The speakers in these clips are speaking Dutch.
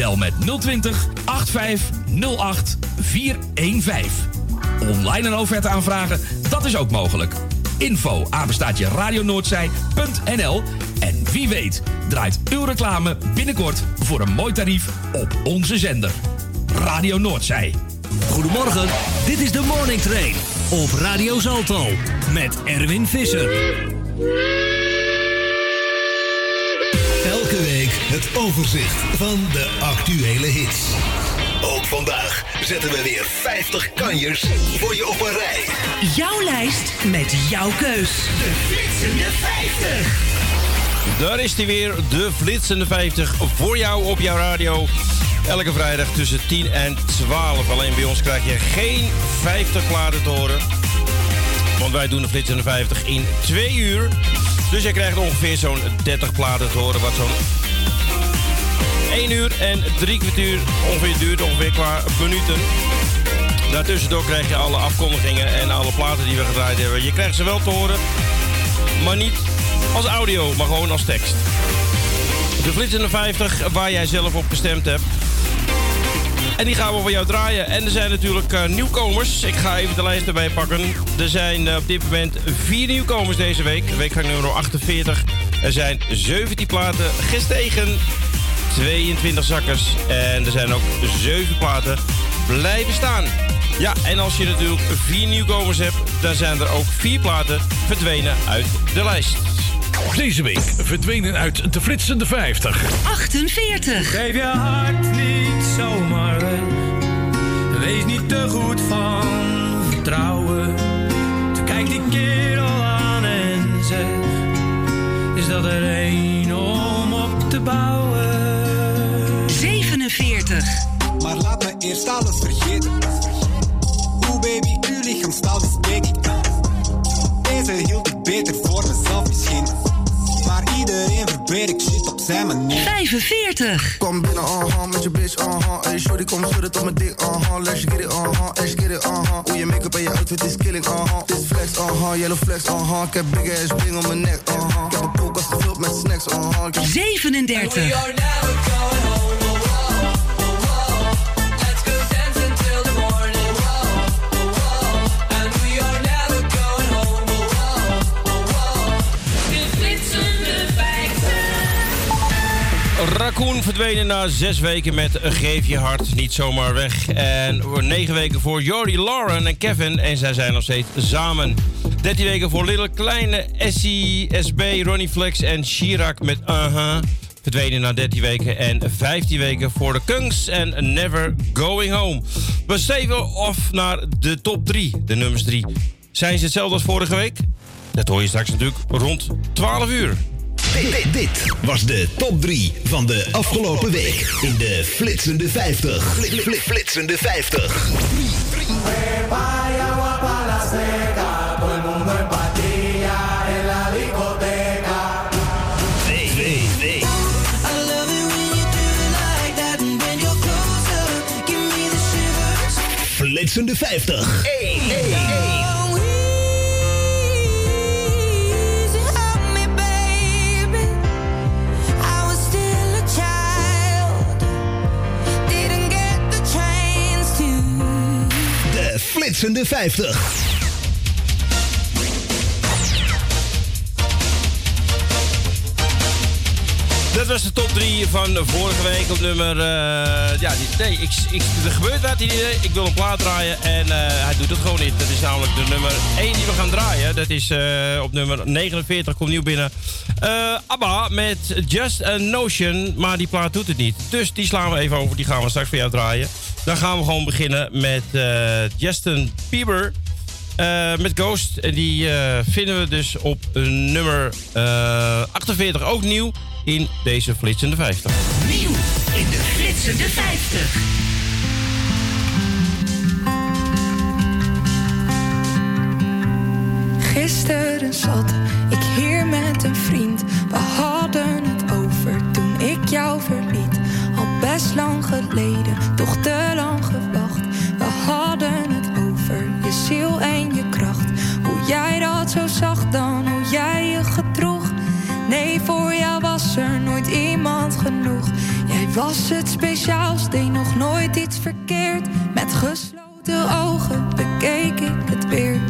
Bel met 020 8508 415. Online een offerte aanvragen, dat is ook mogelijk. Info apenstaatje radionoordzij.nl En wie weet draait uw reclame binnenkort voor een mooi tarief op onze zender. Radio Noordzij. Goedemorgen, dit is de Morning Train op Radio Zalto met Erwin Visser. Het overzicht van de actuele hits. Ook vandaag zetten we weer 50 kanjers voor je op een rij. Jouw lijst met jouw keus. De flitsende 50. Daar is hij weer, de flitsende 50 voor jou op jouw radio. Elke vrijdag tussen 10 en 12. Alleen bij ons krijg je geen 50 platen te horen. Want wij doen de flitsende 50 in 2 uur. Dus je krijgt ongeveer zo'n 30 platen te horen, wat zo'n 1 uur en 3 kwartier ongeveer duurt, ongeveer qua minuten. Daartussendoor krijg je alle afkondigingen en alle platen die we gedraaid hebben. Je krijgt ze wel te horen, maar niet als audio, maar gewoon als tekst. De flitsende 50 waar jij zelf op gestemd hebt. En die gaan we voor jou draaien. En er zijn natuurlijk uh, nieuwkomers. Ik ga even de lijst erbij pakken. Er zijn uh, op dit moment vier nieuwkomers deze week. Weekgang nummer 48. Er zijn 17 platen gestegen. 22 zakkers. En er zijn ook 7 platen blijven staan. Ja, en als je natuurlijk vier nieuwkomers hebt, dan zijn er ook vier platen verdwenen uit de lijst. Deze week verdwenen uit de flitsende 50. 48. Geef je hart niet zomaar weg. Wees niet te goed van vertrouwen. Toen kijk die kerel aan en zeg: Is dat er een om op te bouwen? 47. Maar laat me eerst alles vergeten. Oeh baby, uw lichaamstaal bespreek ik Deze hield ik beter voor mezelf misschien. Maar iedereen verbeter ik shit op zijn manier. 45. Kom binnen, uh-huh, met je bitch, uh-huh. Hey, shorty, kom schudden tot mijn dik, uh-huh. Let's get it, uh-huh, let's get it, uh-huh. Hoe je make-up en je outfit is killing, uh-huh. Dit flex, uh-huh, yellow flex, uh-huh. Ik heb big ass ring om mijn nek, uh-huh. Ik heb een koelkast gevuld met snacks, heb- 37. Raccoon verdwenen na zes weken met Geef je hart niet zomaar weg. En negen weken voor Jordi Lauren en Kevin. En zij zijn nog steeds samen. 13 weken voor Little Kleine, Essie, SB, Ronnie Flex en Chirac met Uh-huh. Verdwenen na 13 weken. En 15 weken voor de Kungs en Never Going Home. We steven af naar de top 3, de nummers 3. Zijn ze hetzelfde als vorige week? Dat hoor je straks natuurlijk rond 12 uur. Dit, dit, was de top 3 van de afgelopen week in de flitsende 50. Fli- fli- flitsende 50. Flitsende 50. De flitsende 50. Dat was de top 3 van vorige week op nummer. eh, ja, nee, ik, ik, er gebeurt wat hier. Ik wil een plaat draaien en eh, hij doet het gewoon niet. Dat is namelijk de nummer 1 die we gaan draaien. Dat is eh, op nummer 49, komt nieuw binnen. Eh, ABBA met Just a Notion, maar die plaat doet het niet. Dus die slaan we even over, die gaan we straks voor jou draaien. Dan gaan we gewoon beginnen met eh, Justin Bieber. eh, met Ghost. En die eh, vinden we dus op nummer eh, 48 ook nieuw in deze flitsende 50. Nieuw in de flitsende 50. Gisteren zat ik hier met een vriend. We hadden het over toen ik jou verliet. Al best lang geleden, toch te en je kracht. Hoe jij dat zo zag dan, hoe jij je gedroeg. Nee, voor jou was er nooit iemand genoeg. Jij was het speciaals, deed nog nooit iets verkeerd. Met gesloten ogen bekeek ik het weer.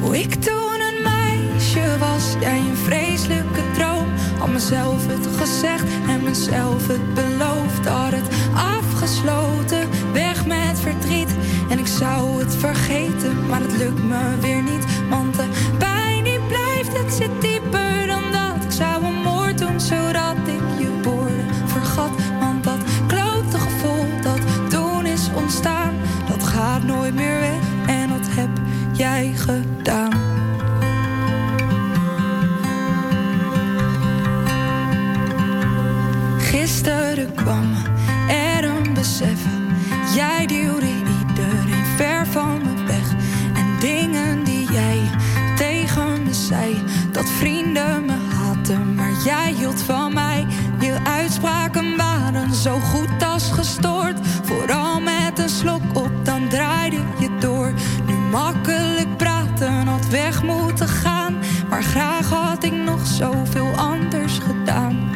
Hoe ik toen een meisje was, jij een vreselijke droom. Had mezelf het gezegd en mezelf het beloofd. Had het afgesloten, weg met verdriet. En ik zou het vergeten, maar het lukt me weer niet. Want de pijn die blijft, het zit dieper dan dat. Ik zou een moord doen, zodat ik je woorden vergat. Want dat klote gevoel dat toen is ontstaan, dat gaat nooit meer weg. En dat heb jij gedaan. Gisteren kwam er een besef. Jij duwde ver van me weg. En dingen die jij tegen me zei. Dat vrienden me haten, maar jij hield van mij. Je uitspraken waren zo goed als gestoord. Vooral met een slok op, dan draaide je door. Nu makkelijk praten had weg moeten gaan. Maar graag had ik nog zoveel anders gedaan.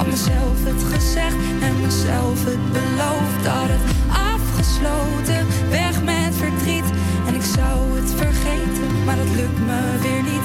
Had mezelf het gezegd en mezelf het beloofd. Had het afgesloten, weg met verdriet. En ik zou het vergeten, maar dat lukt me weer niet.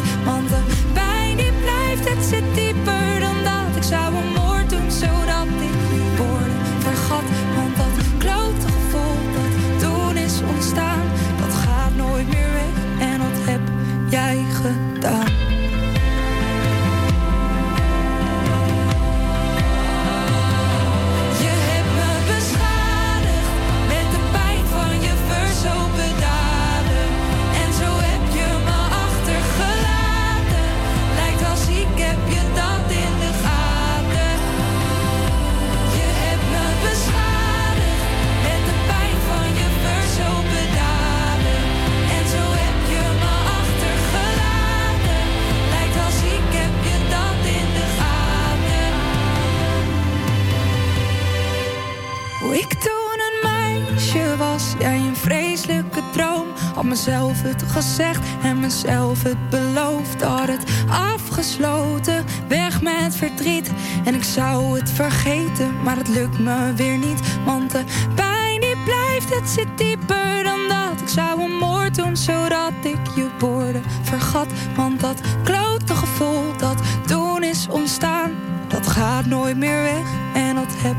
En ik zou het vergeten, maar het lukt me weer niet. Want de pijn die blijft, het zit dieper dan dat. Ik zou een moord doen, zodat ik je woorden vergat. Want dat klote gevoel dat toen is ontstaan, dat gaat nooit meer weg. En dat heb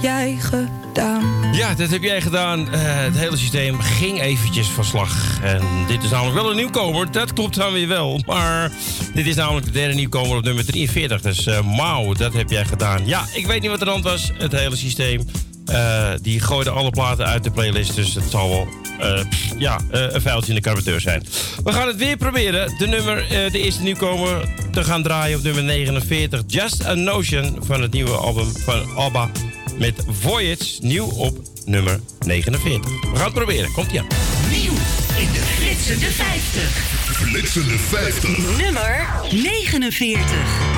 jij gedaan. Ja, dat heb jij gedaan. Eh, het hele systeem ging eventjes van slag. En dit is namelijk wel een nieuwkomer. Dat klopt dan weer wel. Maar dit is namelijk de derde nieuwkomer op nummer 43. Dus uh, dat heb jij gedaan. Ja, ik weet niet wat er aan was. Het hele systeem. eh, die gooide alle platen uit de playlist. Dus het zal wel ja, een vuiltje in de carburateur zijn. We gaan het weer proberen. De, nummer, de eerste nieuwkomer te gaan draaien op nummer 49. Just a Notion van het nieuwe album van ABBA. Met Voyage, nieuw op nummer 49. We gaan het proberen. Komt ie aan. Nieuw in de flitsende 50. Flitsende 50. Nummer 49.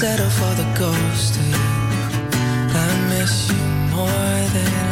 Settle for the ghost of you. I miss you more than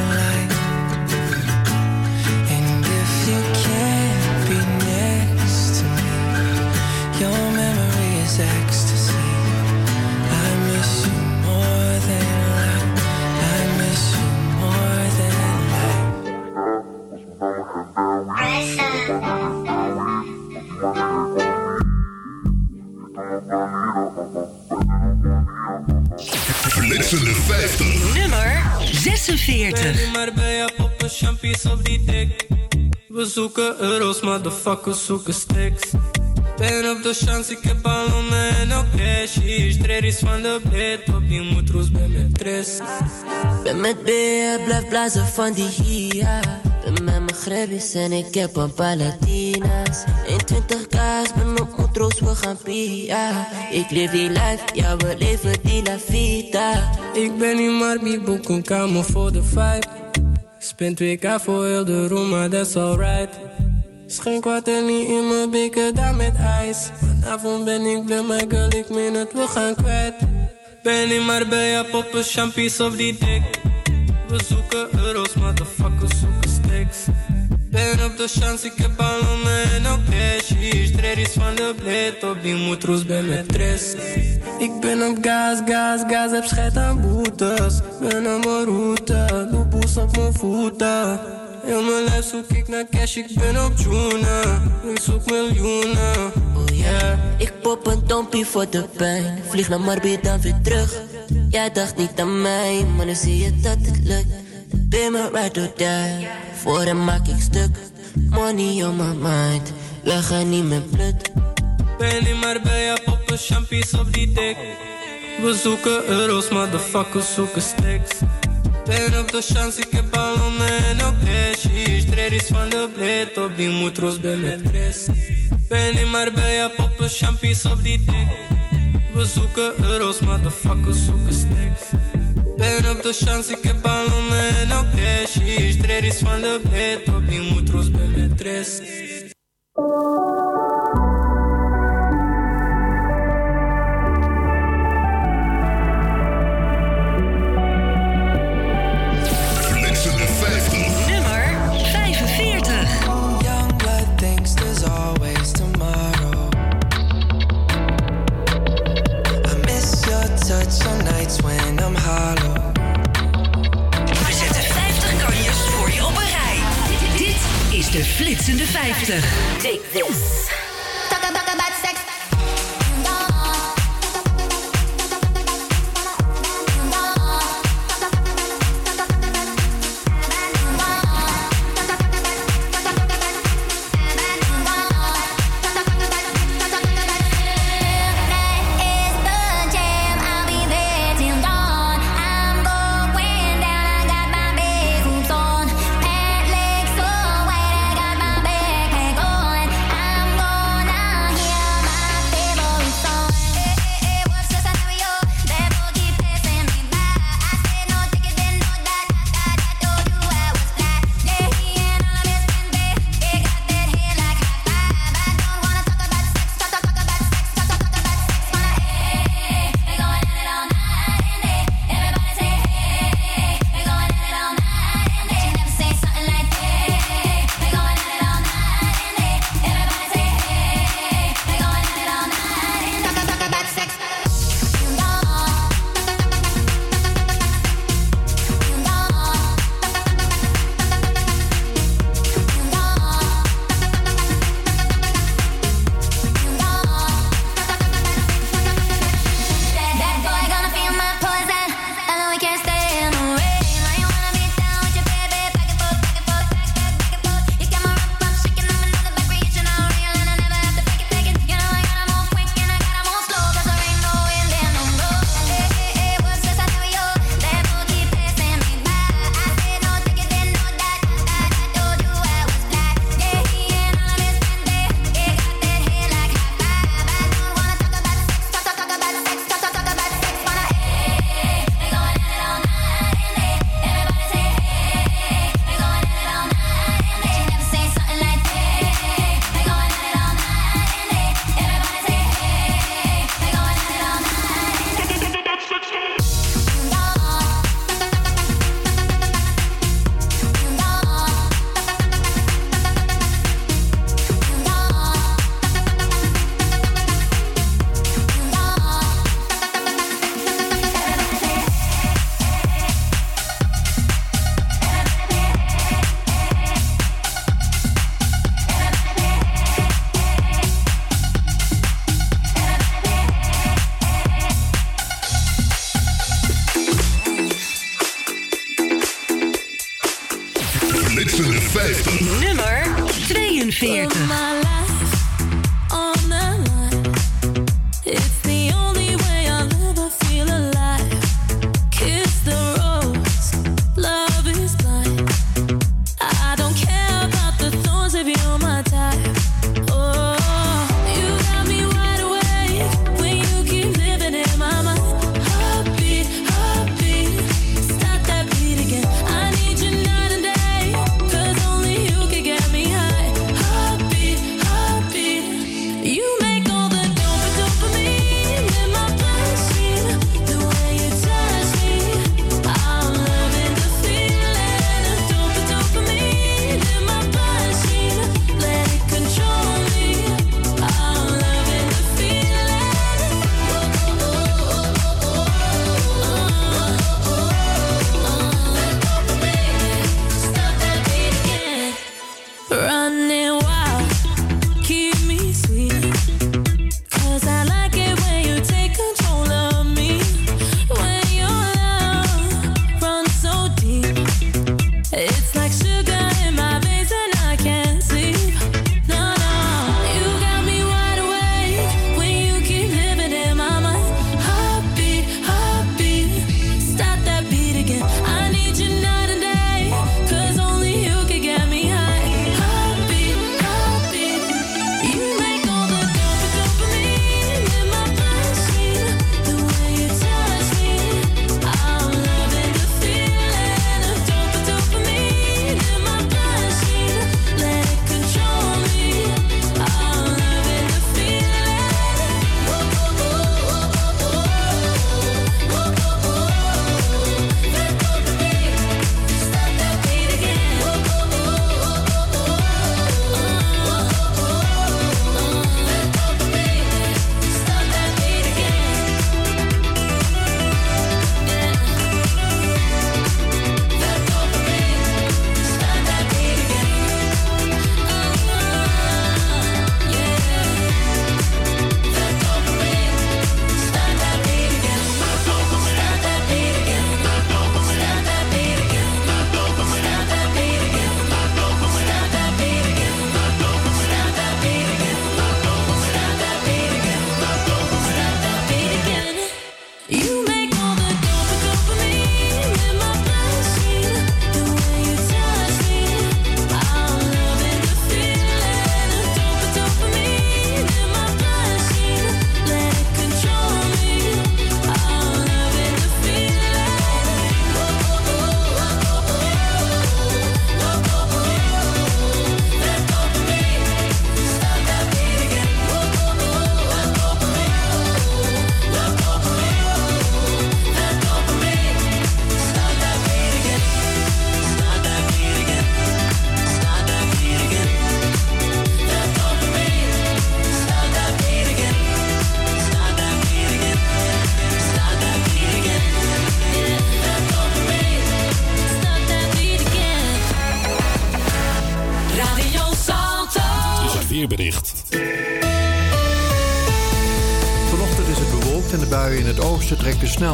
zoeken euro's, motherfuckers zoeken stacks. Ben op de chance, ik heb ballonnen en ook cashies. Tredjes van de bled, op die moedroes ben met tres. Ben met beer, blijf blazen van die hia. Ben met mijn grebbies en ik heb een paar Latina's. 21 kaas, ben op moedroos, we gaan pia. Ik leef die life, ja we leven die la vida. Ik ben in Marbi, boek een kamer voor de vibe. Spend 2k voor heel de room, maar that's alright. Schenk water niet in mijn beker, daar met ijs. Vanavond ben ik blij, mijn girl, ik meen het, we gaan kwijt. Ben in Marbella, poppen champies op die dik. We zoeken euro's, motherfuckers zoeken stacks. Ben op de chance, ik heb ballonnen en ook cashies. Tredjes van de bled, op die moedroes ben met tres. Ik ben op gas, gas, gas, heb scheid aan boetes. Ben op mijn route, doe boes op mijn voeten. Heel mijn lijf zoek ik naar cash, ik ben op tuna. Ik zoek miljoenen, Oh ja, ik pop een dompie voor de pijn. Vlieg naar Marbi, dan weer terug. Jij dacht niet aan mij, maar nu zie je dat het lukt. Ben me ride or die, voor maak ik stuk. Money on my mind, gaan niet meer blut. Ben in Marbella, poppen champies op die dik. We zoeken euro's, motherfuckers zoeken stacks. Ben op de chance, ik heb ballonnen en ook cashies. Tredjes van de bled, op die moedroes ben met tres. Ben in Marbella, poppen champies op die dik. We zoeken euro's, motherfuckers zoeken stacks. Ben op de chance, ik heb ballonnen en ook cashies. Tredjes van de bled, op die moedroes flitsende 50. Take this.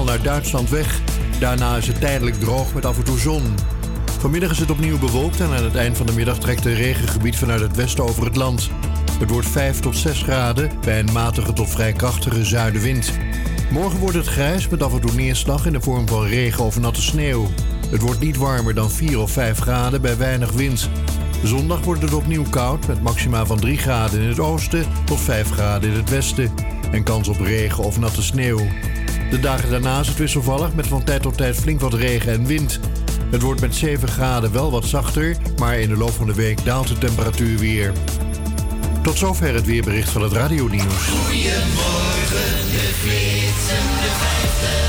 Naar Duitsland weg. Daarna is het tijdelijk droog met af en toe zon. Vanmiddag is het opnieuw bewolkt en aan het eind van de middag trekt een regengebied vanuit het westen over het land. Het wordt 5 tot 6 graden bij een matige tot vrij krachtige zuidenwind. Morgen wordt het grijs met af en toe neerslag in de vorm van regen of natte sneeuw. Het wordt niet warmer dan 4 of 5 graden bij weinig wind. Zondag wordt het opnieuw koud met maxima van 3 graden in het oosten tot 5 graden in het westen. En kans op regen of natte sneeuw. De dagen daarna is het wisselvallig met van tijd tot tijd flink wat regen en wind. Het wordt met 7 graden wel wat zachter, maar in de loop van de week daalt de temperatuur weer. Tot zover het weerbericht van het radionieuws. Goedemorgen, de flitsende 50.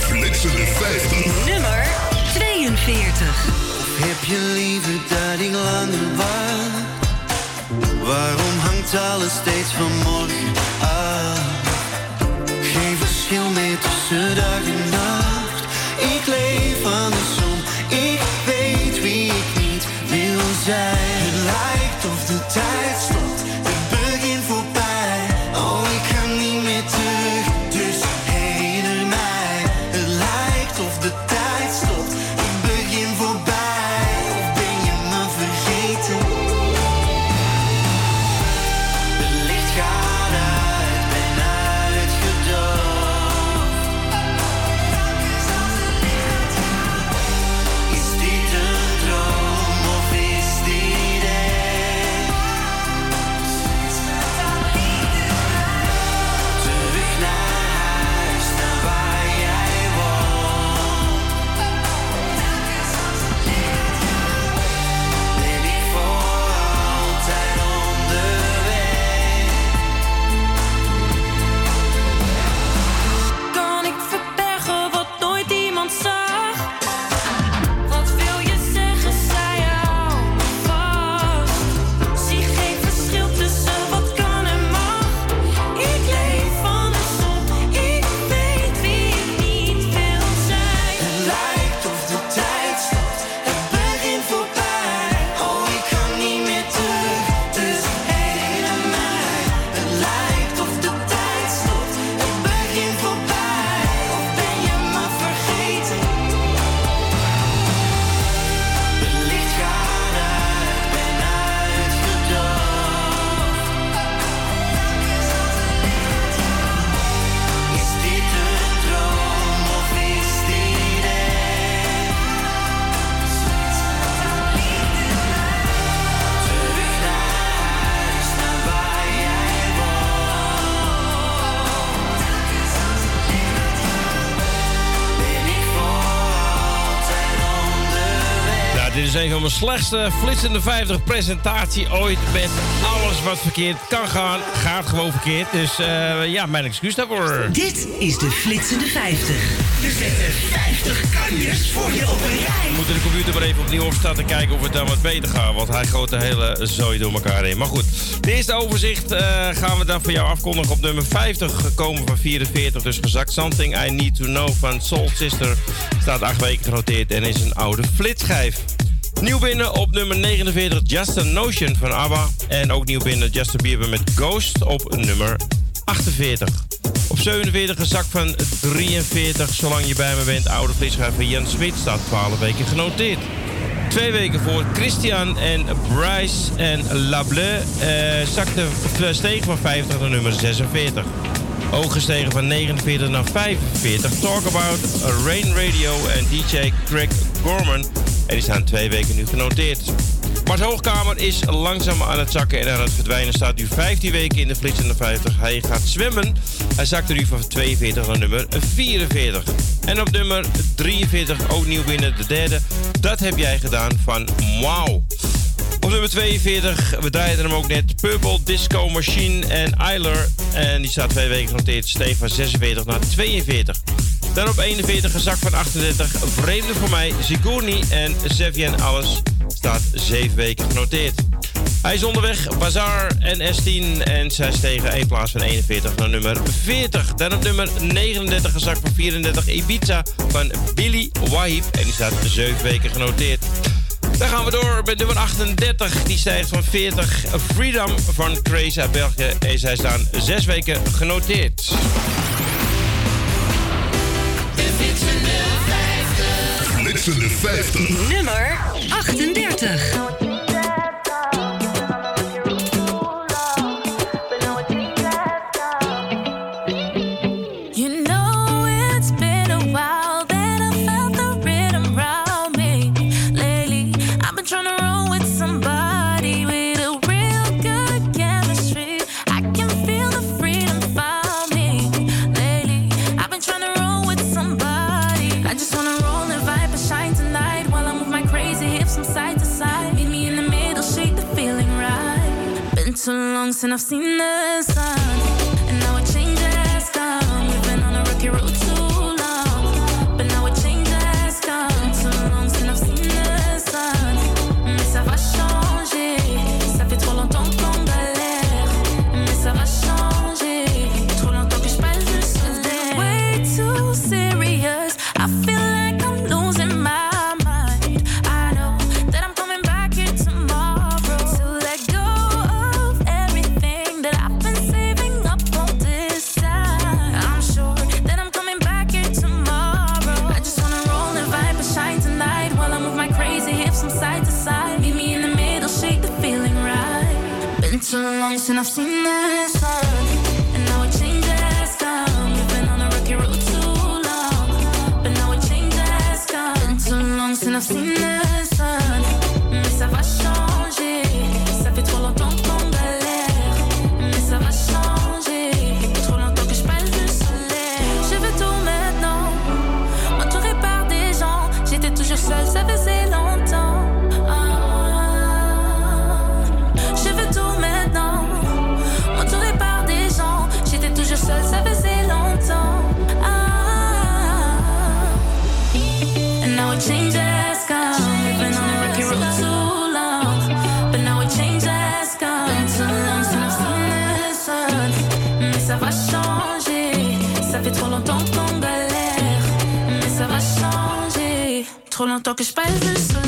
Flitsende 50. Nummer 42. Heb je liever dat ik langer wacht? Waarom hangt alles steeds van morgen af? Geen verschil meer tussen dag en nacht. Ik leef aan de zon, ik weet wie ik niet wil zijn. Het lijkt of de tijd slechtste flitsende 50 presentatie ooit. Met alles wat verkeerd kan gaan, gaat gewoon verkeerd. Dus eh, ja, mijn excuus daarvoor. Dit is de flitsende 50. We zetten 50 kanjers voor je op een We rij. moeten de computer maar even opnieuw opstarten en kijken of het dan wat beter gaat. Want hij gooit de hele zooi door elkaar heen. Maar goed, de eerste overzicht eh, gaan we dan voor jou afkondigen op nummer 50. Gekomen van 44, dus gezakt. Something I Need To Know van Soul Sister. Staat acht weken genoteerd en is een oude flitschijf. Nieuw binnen op nummer 49 Just a Notion van ABBA. En ook nieuw binnen Justin Bieber met Ghost op nummer 48. Op 47 gezakt van 43. Zolang je bij me bent, oude flitschijf van Jan Smit staat 12 weken genoteerd. Twee weken voor Christian en Bryce en Lableu eh, zakte stegen van 50 naar nummer 46. Ook gestegen van 49 naar 45. Talk About Rain Radio en DJ Craig Gorman. En die staan twee weken nu genoteerd. Bart Hoogkamer is langzaam aan het zakken en aan het verdwijnen. Staat nu 15 weken in de flitsende 50. Hij gaat zwemmen. Hij zakte nu van 42 naar nummer 44. En op nummer 43, ook nieuw binnen de derde. Dat heb jij gedaan van Wow. Op nummer 42, we draaiden hem ook net. Purple Disco Machine en Eiler. En die staat twee weken genoteerd. Steeg van 46 naar 42. Dan op 41 een zak van 38. Vreemde voor mij, Zigurni en Sevian Alles staat 7 weken genoteerd. Hij is onderweg, Bazaar en S10 en zij stegen 1 plaats van 41 naar nummer 40. Dan op nummer 39 een zak van 34 Ibiza van Billy Wahib en die staat 7 weken genoteerd. Dan gaan we door met nummer 38. Die stijgt van 40. Freedom van Crazy België. En zij staan 6 weken genoteerd. Nummer 38. and I've seen this. and I've seen gewoon een tokke spijt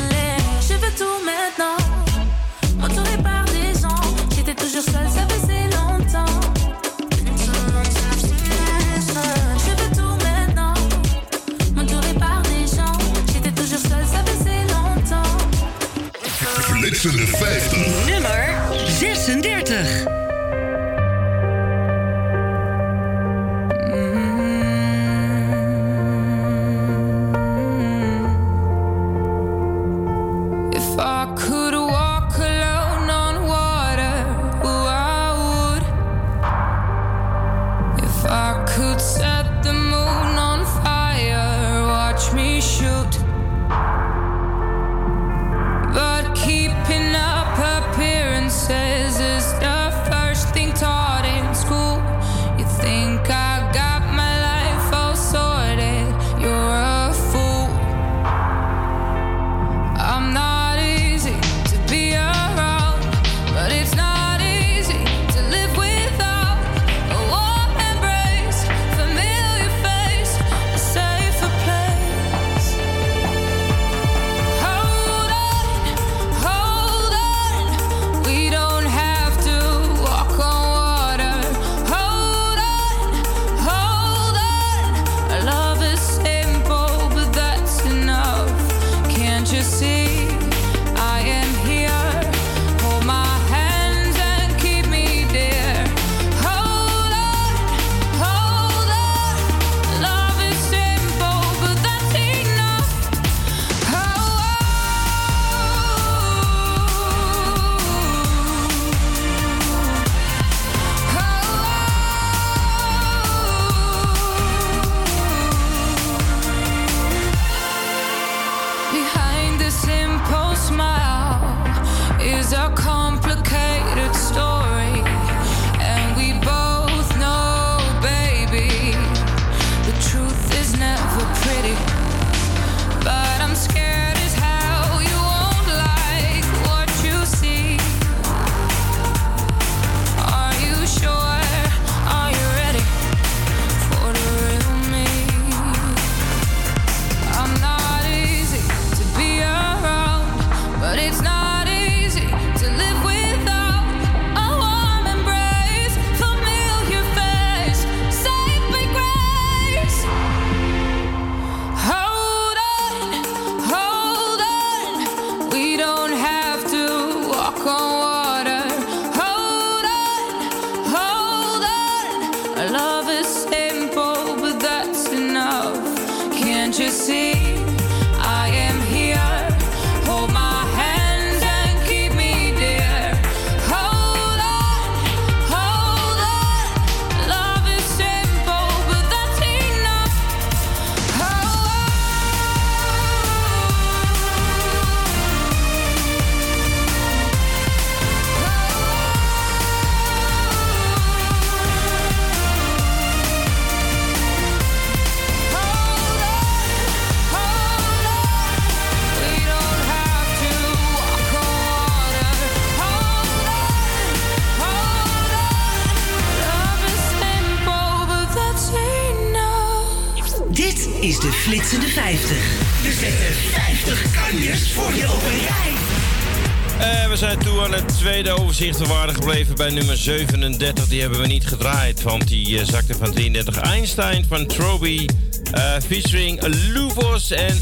We waren gebleven bij nummer 37. Die hebben we niet gedraaid, want die eh, zakte van 33. Einstein van Troby, eh, featuring Luvos en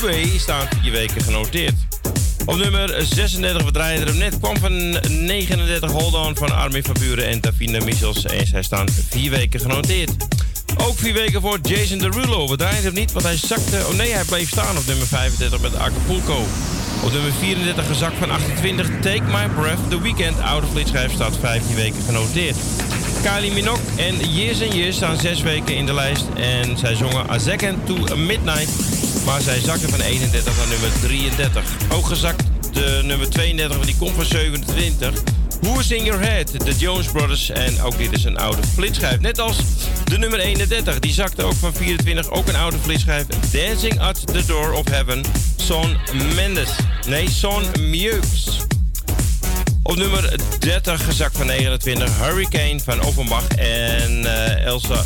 Way, staan vier weken genoteerd. Op nummer 36, we draaien er net, kwam van 39 Hold On van Armin van Buren en Davina Michels. En zij staan vier weken genoteerd. Ook vier weken voor Jason Derulo. We draaien hem niet, want hij zakte... Oh nee, hij bleef staan op nummer 35 met Acapulco. Op nummer 34 gezakt van 28 Take My Breath. The Weekend Out of Flitschijf staat 15 weken genoteerd. Kylie Minogue en Years and Years staan 6 weken in de lijst. En zij zongen A Second to Midnight. Maar zij zakten van 31 naar nummer 33. Ook gezakt de nummer 32, want die komt van 27. Who's in Your Head? De Jones Brothers. En ook dit is een oude flitschijf. Net als de nummer 31. Die zakte ook van 24. Ook een oude flitschijf. Dancing at the Door of Heaven. Son Mendes. Nee, Son. Op nummer 30 gezakt van 29. Hurricane van Offenbach. En eh, Elsa...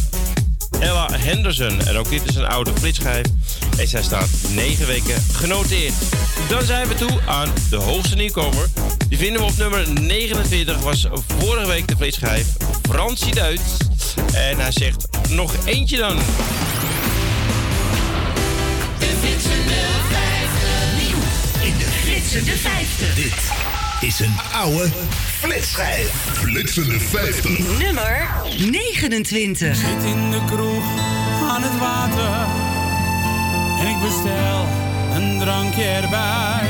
Ella Henderson. En ook dit is een oude flitschijf. En zij staat 9 weken genoteerd. Dan zijn we toe aan de hoogste nieuwkomer. Die vinden we op nummer 29. Was vorige week de flitschijf Fransie Duits. En hij zegt nog eentje dan. De flitsende 50. Nieuw in de flitsende 50. Dit is een oude flitschijf. Flitsende 50. Nummer 29. zit in de kroeg aan het water en ik bestel een drankje erbij.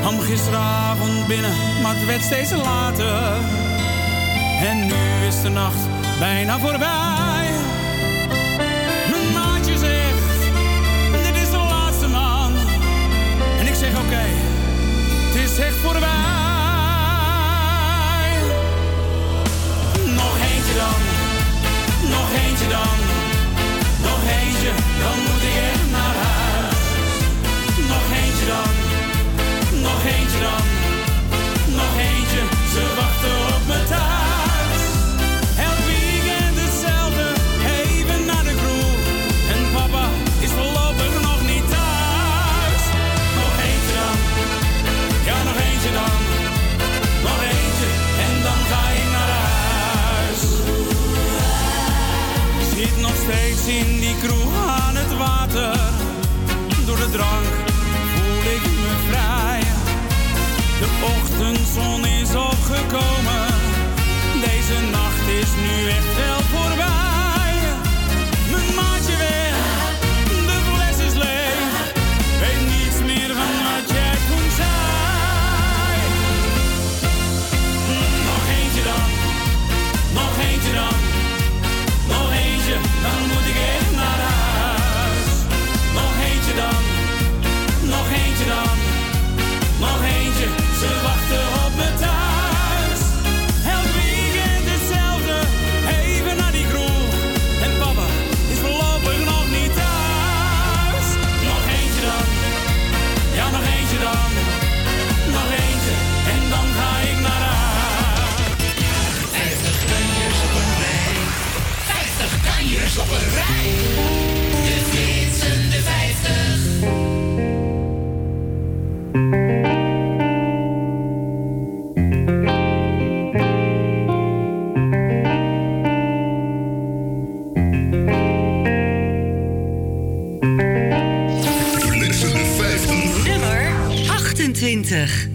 Kwam gisteravond binnen, maar het werd steeds later. En nu is de nacht bijna voorbij. Echt voorbij. Nog eentje dan, nog eentje dan, nog eentje, dan moet ik echt naar huis. Nog eentje dan, nog eentje dan, 28.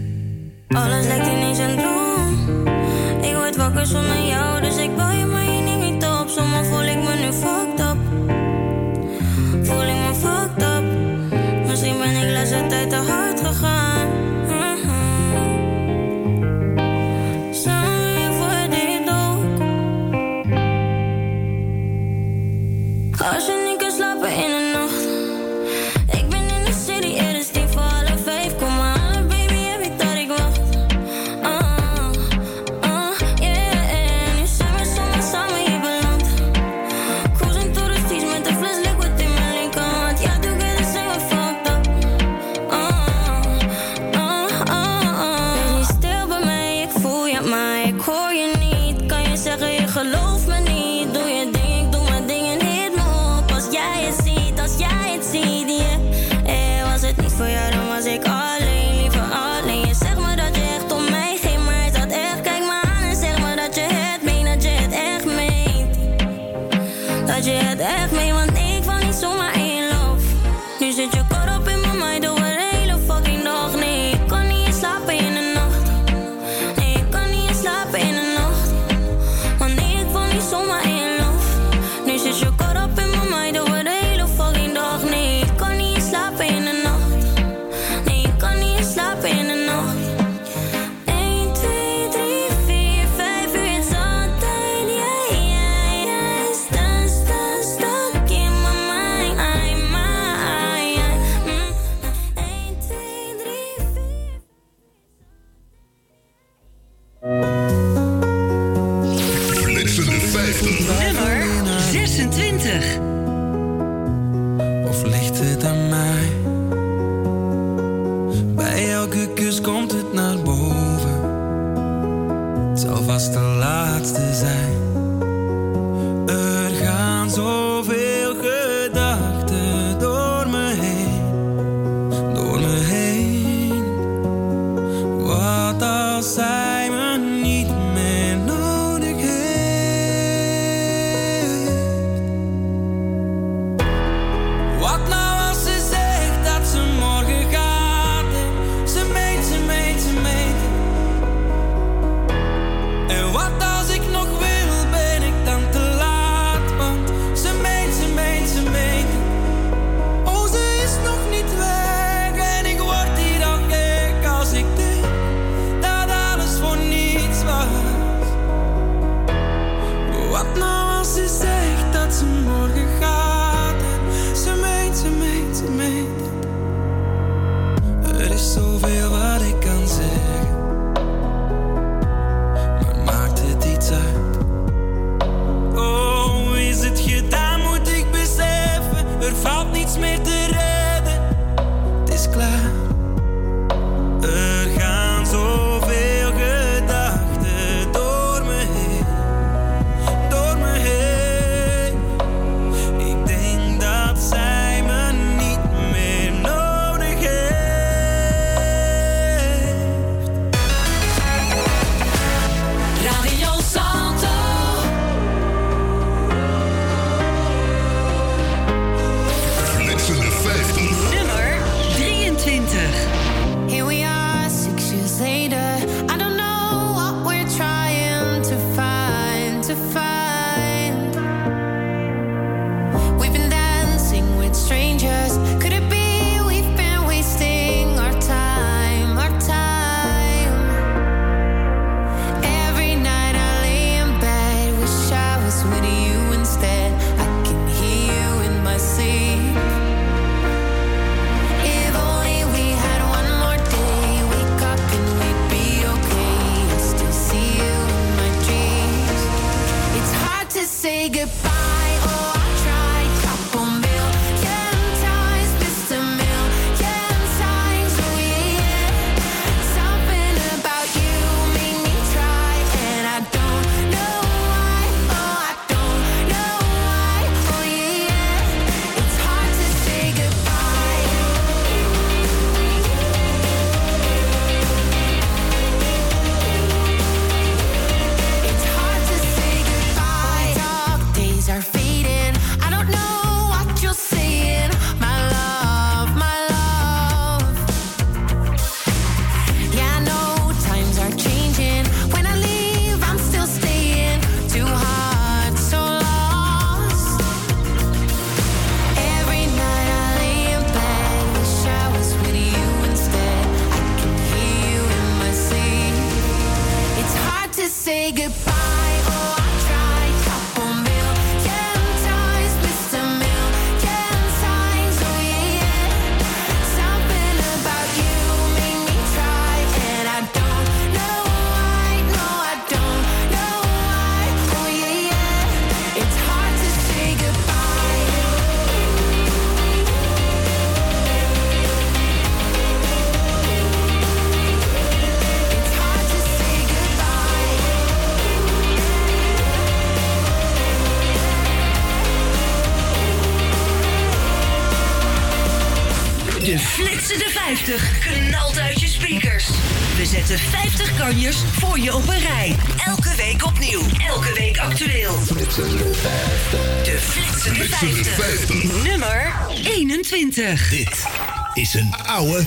Is een oude.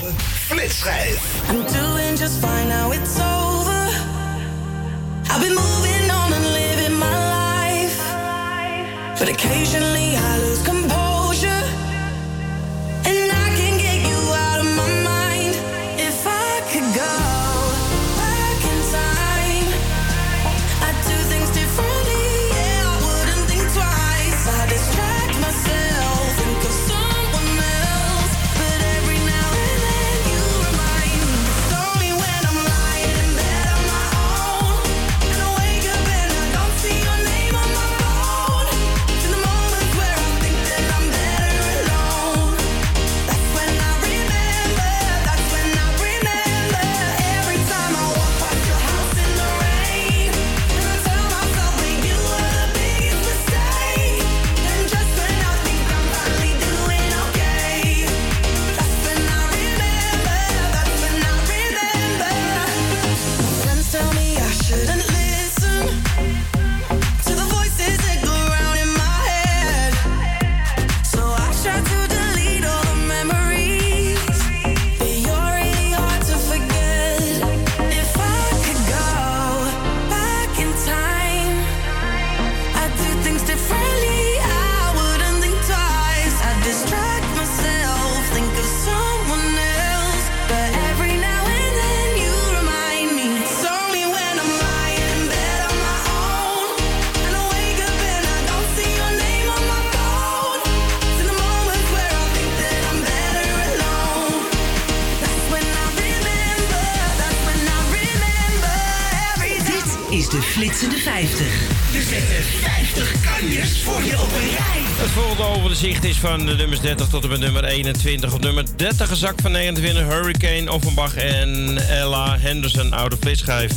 Van de nummers 30 tot en met nummer 21. Op nummer 30 gezakt van 29 Hurricane, Offenbach en Ella Henderson, oude flitsschijf.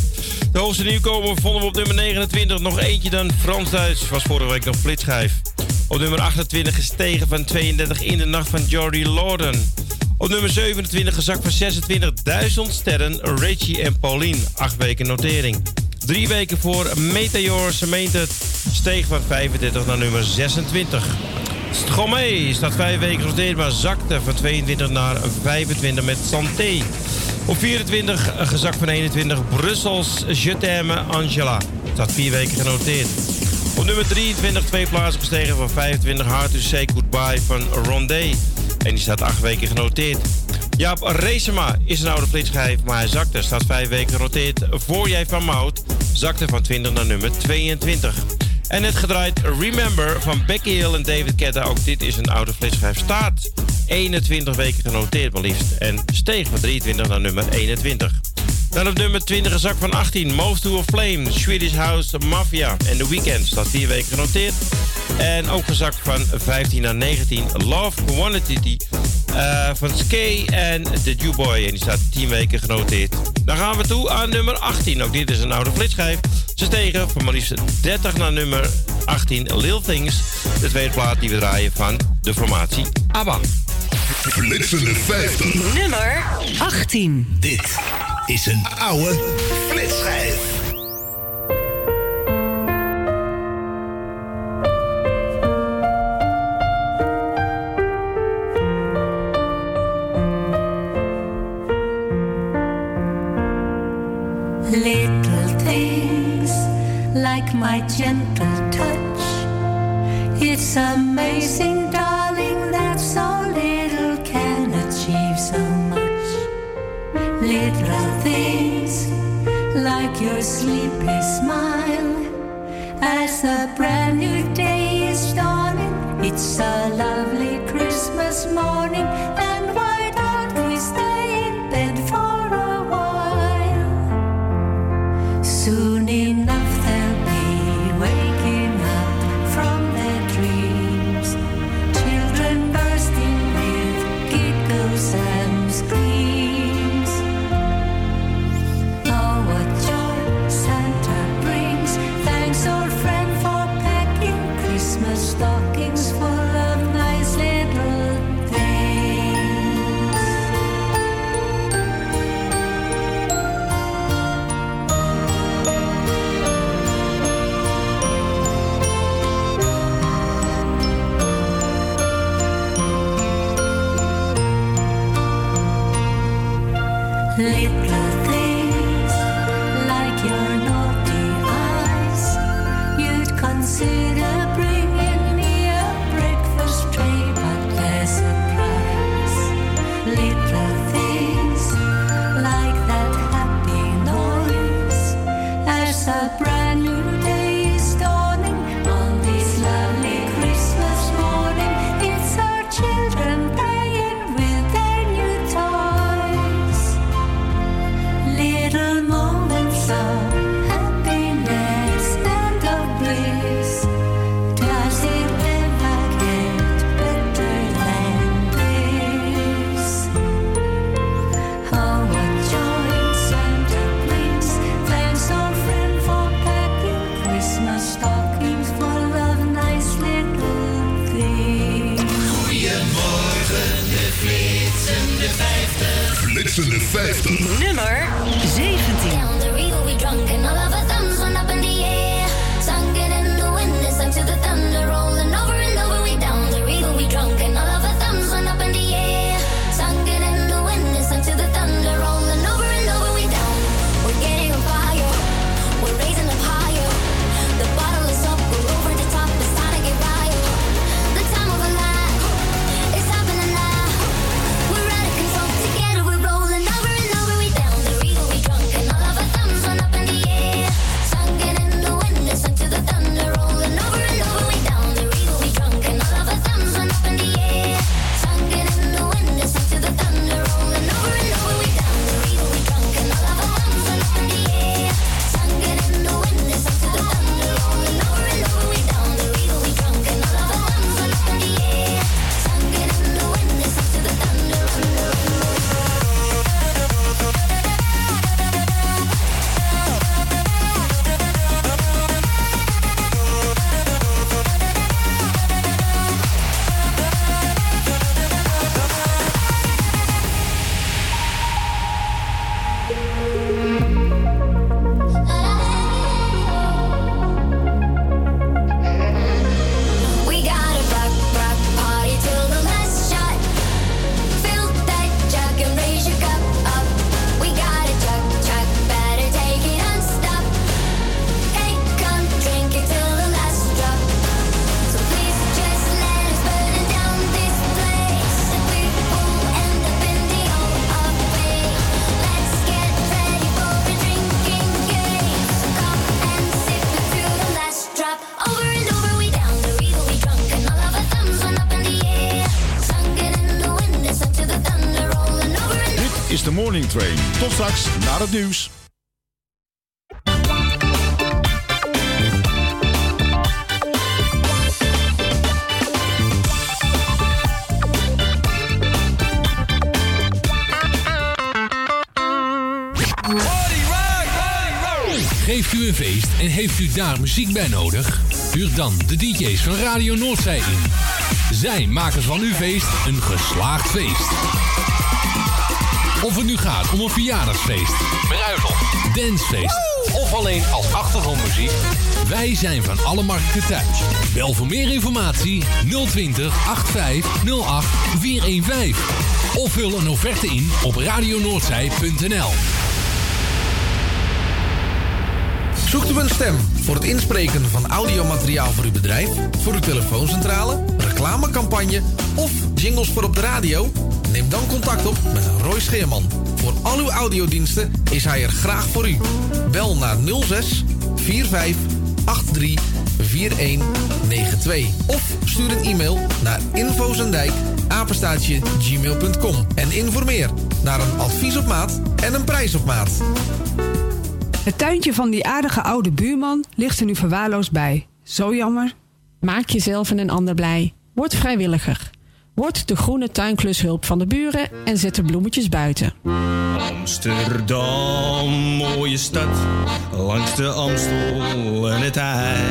De hoogste nieuwkomer vonden we op nummer 29. Nog eentje dan Frans-Duits, was vorige week nog flitsschijf. Op nummer 28 gestegen van 32 in de nacht van Jordy Lorden. Op nummer 27 gezakt van 26.000 sterren Reggie en Pauline. Acht weken notering. Drie weken voor Meteor Cemented steeg van 35 naar nummer 26. Stromae staat vijf weken genoteerd, maar zakte van 22 naar 25 met Santé. Op 24 gezakt van 21 Brussels Je t'aime Angela. Staat vier weken genoteerd. Op nummer 23 twee plaatsen gestegen van 25 Hard to Say Goodbye van Rondé. En die staat acht weken genoteerd. Jaap Reesema is een oude flitsschijf, maar hij zakte. Staat vijf weken genoteerd. Voor jij van Mout zakte van 20 naar nummer 22. En het gedraaid Remember van Becky Hill en David Ketta. Ook dit is een oude flitsschijf. Staat 21 weken genoteerd maar liefst. En steeg van 23 naar nummer 21. Dan op nummer 20 een zak van 18. Move to a Flame, Swedish House Mafia. En The Weekend staat 4 weken genoteerd. En ook gezakt van 15 naar 19. Love Quantity eh, van Skay en The Boy. En die staat 10 weken genoteerd. Dan gaan we toe aan nummer 18. Ook dit is een oude flitschijf. Ze stegen van maar liefst 30 naar nummer 18. Lil Things. De tweede plaat die we draaien van de formatie ABBA. Flitsende 50. Nummer 18. Dit is een oude flitschijf. My gentle touch. It's amazing, darling, that so little can achieve so much. Little things like your sleepy smile. As a brand new day is dawning, it's a Tot straks naar het nieuws. Geeft u een feest en heeft u daar muziek bij nodig? Huur dan de DJ's van Radio Noordzij in. Zij maken van uw feest een geslaagd feest. Of het nu gaat om een verjaardagsfeest, bruiloft, dancefeest of alleen als achtergrondmuziek. Wij zijn van alle markten thuis. Bel voor meer informatie 020 8508 415. Of vul een offerte in op radionoordzij.nl. Zoekt u een stem voor het inspreken van audiomateriaal voor uw bedrijf, voor uw telefooncentrale, reclamecampagne of jingles voor op de radio? Neem dan contact op met Roy Scheerman. Voor al uw audiodiensten is hij er graag voor u. Bel naar 06 45 83 4192 of stuur een e-mail naar infozendijk apenstaatje gmail.com en informeer naar een advies op maat en een prijs op maat. Het tuintje van die aardige oude buurman ligt er nu verwaarloosd bij. Zo jammer. Maak jezelf en een ander blij. Word vrijwilliger. Word de groene tuinklushulp van de buren en zet de bloemetjes buiten. Amsterdam, mooie stad, langs de Amstel en het IJ.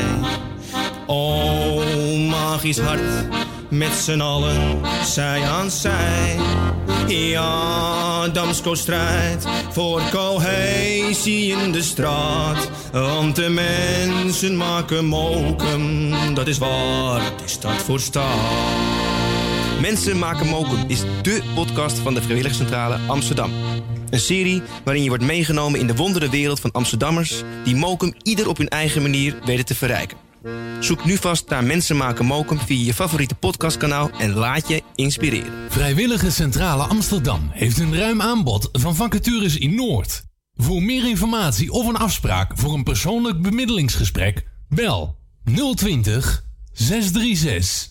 Oh, magisch hart, met z'n allen, zij aan zij. Ja, Damsko strijdt voor cohesie in de straat. Want de mensen maken mokum, dat is waar de stad voor staat. Mensen maken mokum is dé podcast van de Vrijwilligcentrale Amsterdam. Een serie waarin je wordt meegenomen in de wondere wereld van Amsterdammers... die mokum ieder op hun eigen manier weten te verrijken. Zoek nu vast naar Mensen maken mokum via je favoriete podcastkanaal... en laat je inspireren. Vrijwillige Centrale Amsterdam heeft een ruim aanbod van vacatures in Noord. Voor meer informatie of een afspraak voor een persoonlijk bemiddelingsgesprek, bel 020 636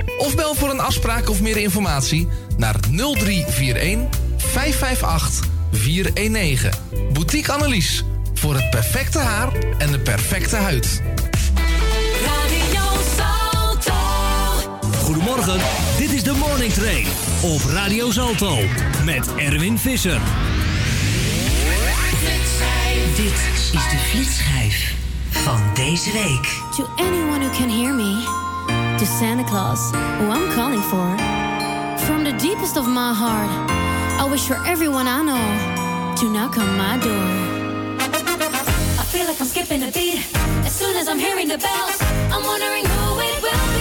of bel voor een afspraak of meer informatie naar 0341 558 419. Boutique Annelies voor het perfecte haar en de perfecte huid. Radio Salto. Goedemorgen, dit is de Morning Train op Radio Salto met Erwin Visser. Dit is de flitsschijf van deze week. To anyone who can hear me, to Santa Claus, who I'm calling for. From the deepest of my heart, I wish for everyone I know to knock on my door. I feel like I'm skipping a beat as soon as I'm hearing the bells. I'm wondering who it will be.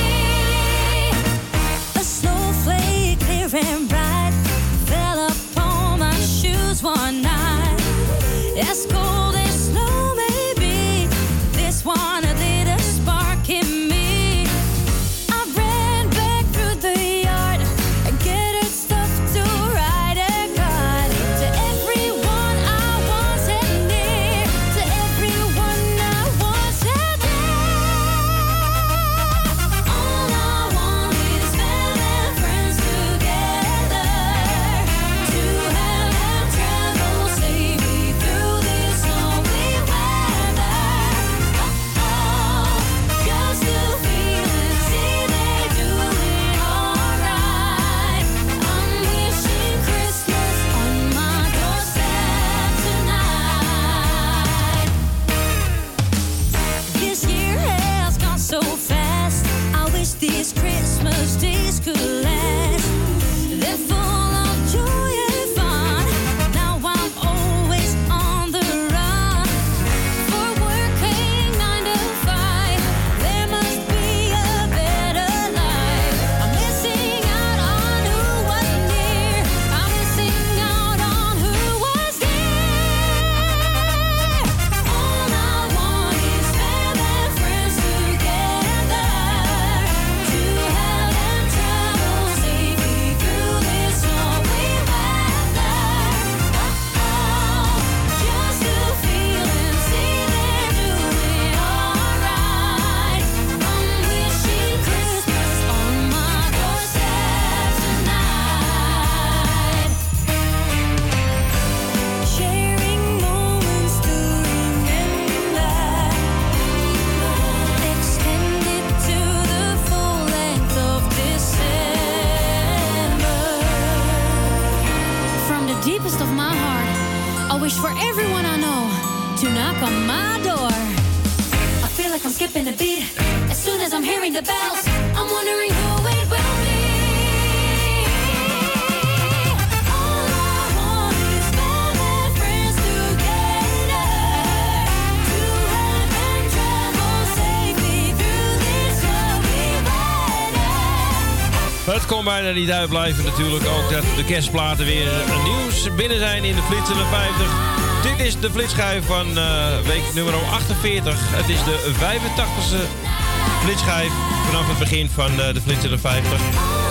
Kon bijna niet uitblijven natuurlijk ook dat de kerstplaten weer nieuws binnen zijn in de Flitsende 50. Dit is de flitschijf van eh, week nummer 48. Het is de 85ste flitschijf vanaf het begin van eh, de Flitsende 50.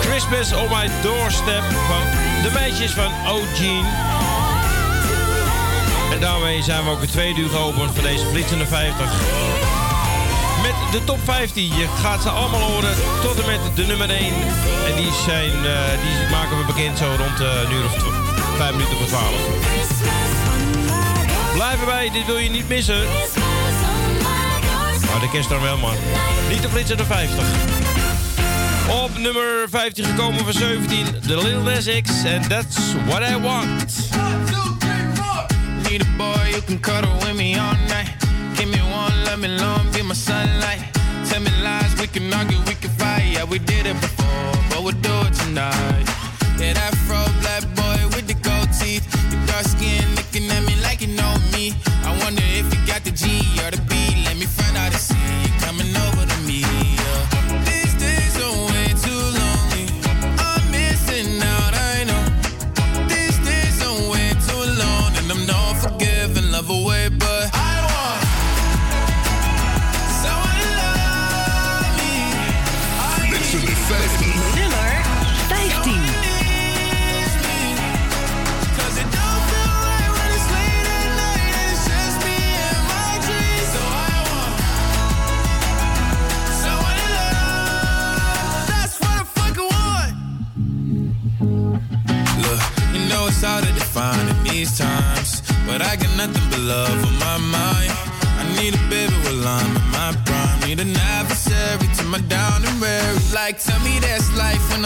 Christmas on my doorstep van de meisjes van O'Gene. En daarmee zijn we ook het tweede uur geopend van deze Flitsende 50. De top 15. Je gaat ze allemaal horen tot en met de nummer 1. En die, zijn, eh, die maken we bekend zo rond eh, een uur of tw- 5 minuten voor 12. Blijf erbij, dit wil je niet missen. Maar de kerst dan wel, man. Niet de flitser de 50. Op nummer 15 gekomen van 17, The Little Nas X. And that's what I want. Need a boy you can cuddle with me all night. Me long, be my sunlight. Tell me lies, we can argue, we can fight. Yeah, we did it before, but we'll do it tonight. Yeah, that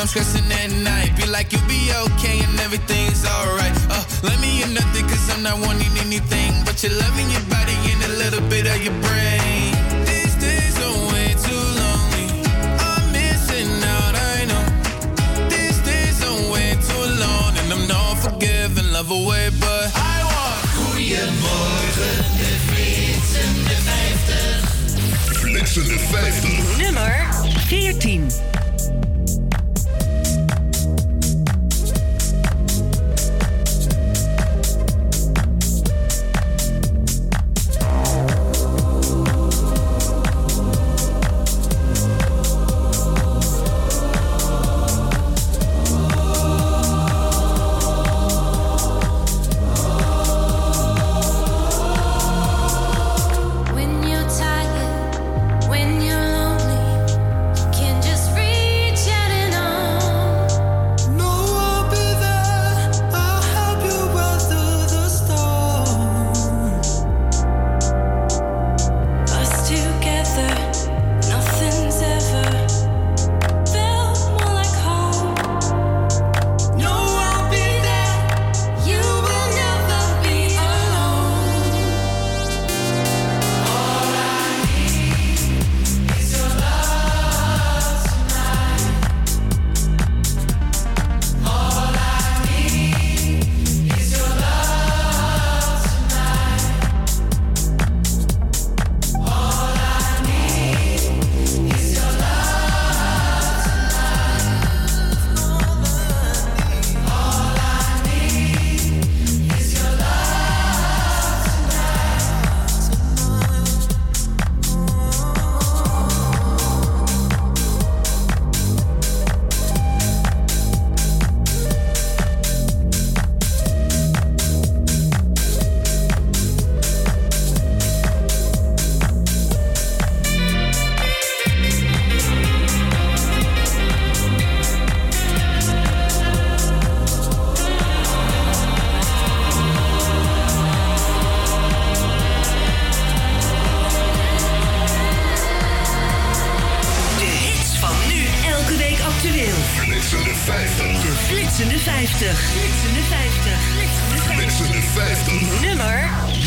I'm stressing at night. Be like, you'll be okay and everything's alright. Uh, let me in nothing, cause I'm not wanting anything. But you're loving your body and a little bit of your brain. These days are way too lonely. I'm missing out, I know. These days are way too long. And I'm not forgiving, love away, but I want. Goedemorgen, de flitsende 50. Flitsende 50. Nummer 14.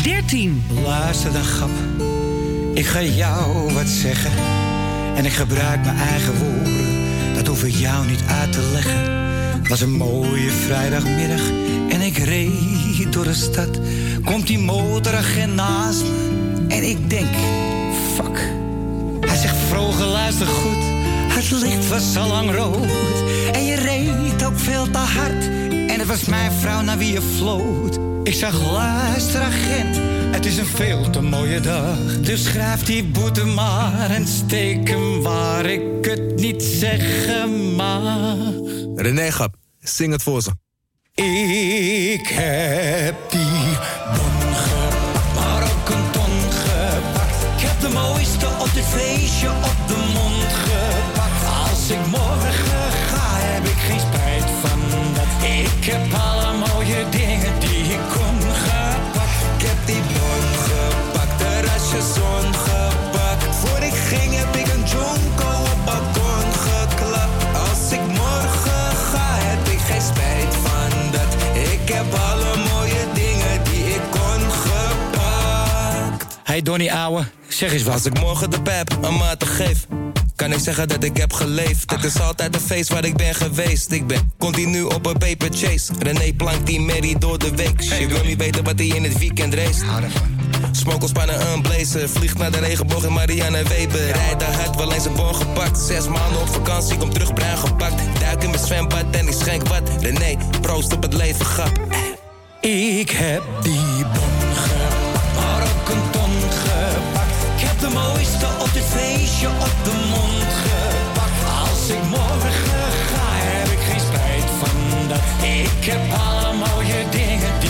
13. Luister dan, grap. Ik ga jou wat zeggen. En ik gebruik mijn eigen woorden. Dat hoef ik jou niet uit te leggen. Het was een mooie vrijdagmiddag. En ik reed door de stad. Komt die motoragent naast me. En ik denk, fuck. Hij zegt, vroeger luister goed. Het licht was al lang rood. En je reed ook veel te hard. En het was mijn vrouw naar wie je floot. Ik zag, luister agent. Het is een veel te mooie dag. Dus schrijf die boete maar en steek hem waar ik het niet zeggen mag. René Gap, zing het voor ze. Ik heb Hey Donnie ouwe, zeg eens wat. Als ik morgen de pep een maat geef, kan ik zeggen dat ik heb geleefd. Het is altijd een feest waar ik ben geweest. Ik ben continu op een paper chase. René plankt die Mary door de week. Je wil niet weten wat hij in het weekend race. Smokelspannen een blazer. Vliegt naar de regenboog in Marianne Weber. Rijdt daar hard, wel eens een bon gepakt. Zes maanden op vakantie, kom terug bruin gepakt. Duik in mijn zwembad en ik schenk wat. René, proost op het leven, grap. Ik heb die bon de mooiste op dit feestje op de mond gepakt. Als ik morgen ga, heb ik geen spijt van dat. Ik heb alle mooie dingen die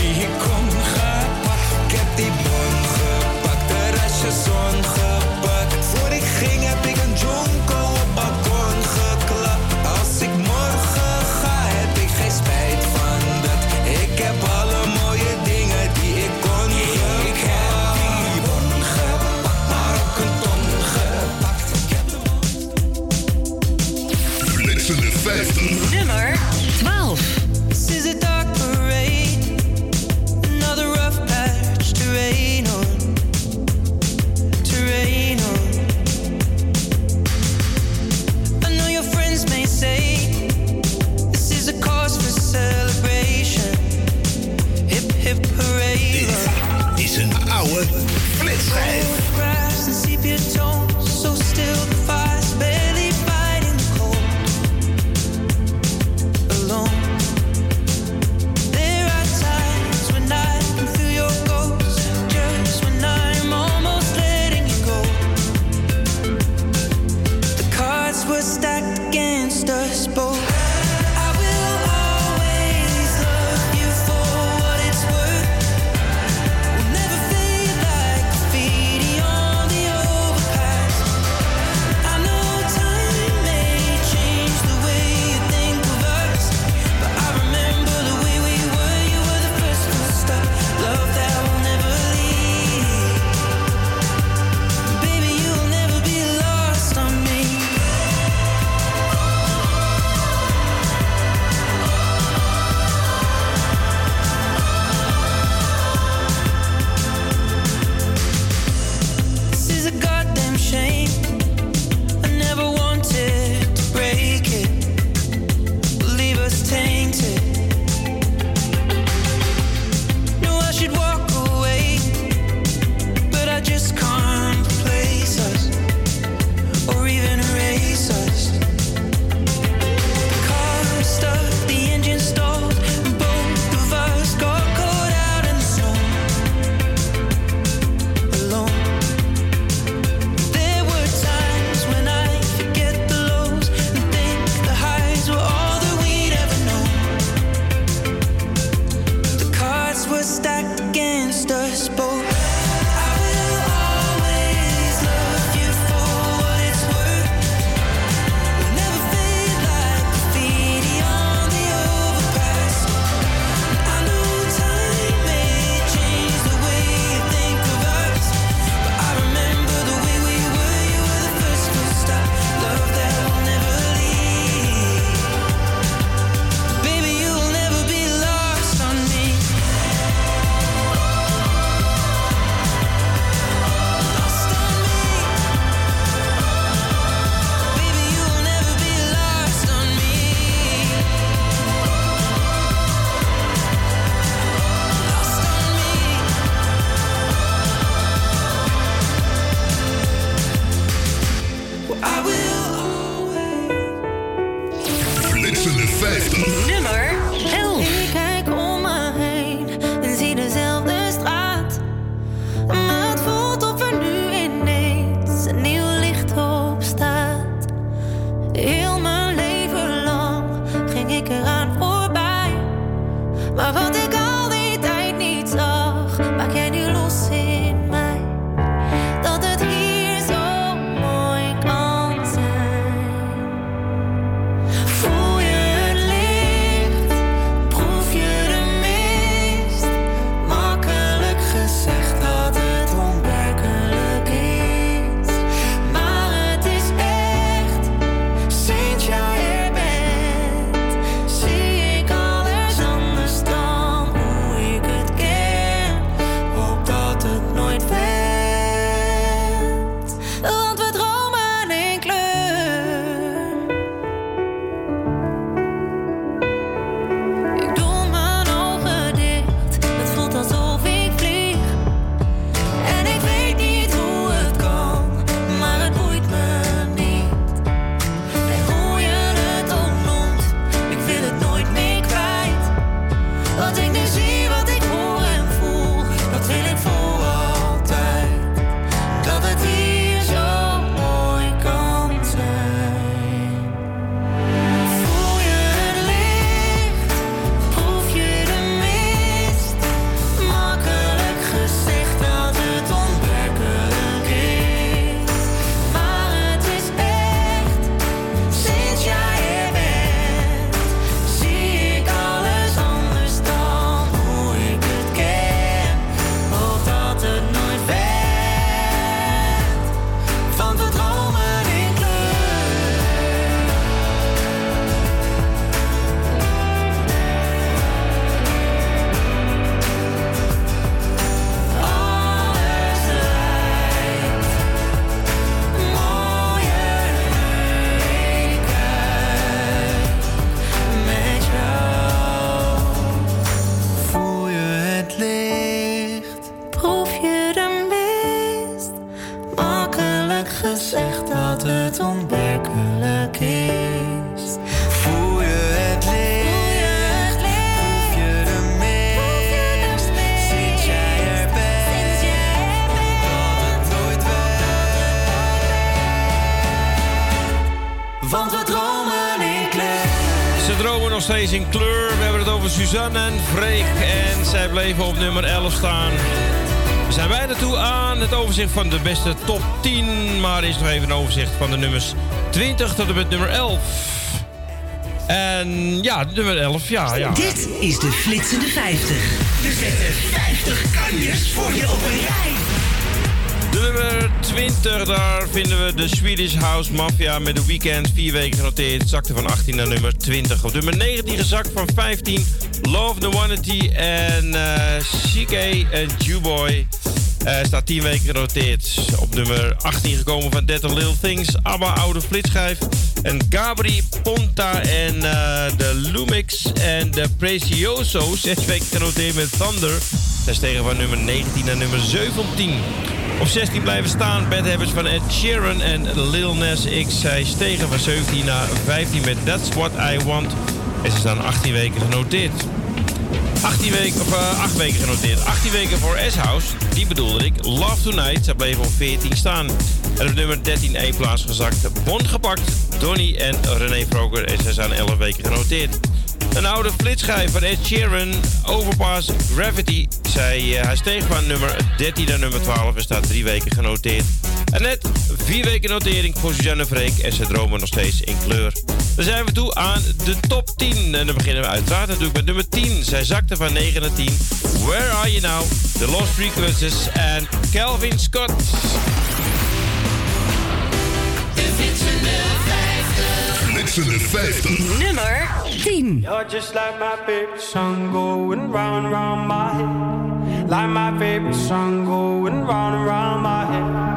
Suzanne en Freek. En zij bleven op nummer 11 staan. We zijn bijna toe aan het overzicht van de beste top 10. Maar eerst nog even een overzicht van de nummers 20 tot en met nummer 11. En ja, nummer 11, ja, ja. Dit is de Flitsende 50. We zetten 50 kanjers voor je op een rij. De nummer 20, daar vinden we de Swedish House Mafia met de weekend. Vier weken genoteerd, zakte van 18 naar nummer 20. Op nummer 19 gezakt van 15, Love the Wanity en eh CK en Jewboy. Eh staat 10 weken genoteerd. Op nummer 18 gekomen van Dead Little Things, ABBA Oude Flitsschijf. En Gabri Ponta en eh, de Lumix en de Precioso. 6 weken genoteerd met Thunder. Zij stegen van nummer 19 naar nummer 17. Op 16 blijven staan Bad Habits van Ed Sheeran en Lil Nas X. Zij stegen van 17 naar 15 met That's What I Want. En ze staan 18 weken genoteerd. 18 weken, of eh, 8 weken genoteerd. 18 weken voor S-House, die bedoelde ik. Love Tonight, zij bleven op 14 staan. En op nummer 13 één plaats gezakt. Bon gepakt, Donny en René Vroger. En zij zijn 11 weken genoteerd. Een oude flitschijf van Ed Sheeran, Overpass Gravity. Zij, eh, hij steeg van nummer 13 naar nummer 12 en staat drie weken genoteerd. En net vier weken notering voor Suzanne Freek en ze dromen nog steeds in kleur. Dan zijn we toe aan de top 10. En dan beginnen we uiteraard natuurlijk met nummer 10. Zij zakte van 9 naar 10. Where Are You Now? The Lost Frequencies en Calvin Scott. Flitsende 50. Nummer 10. You're just like my favorite song going round and round my head. Like my favorite song going round and round my head.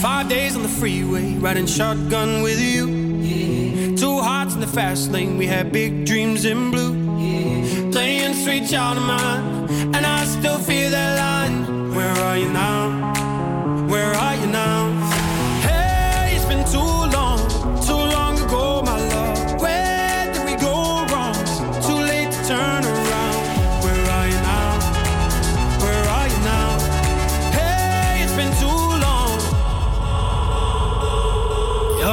Five days on the freeway, riding shotgun with you. Hearts in the fast lane, we had big dreams in blue. Playing sweet child of mine, and I still feel that line. Where are you now?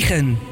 9.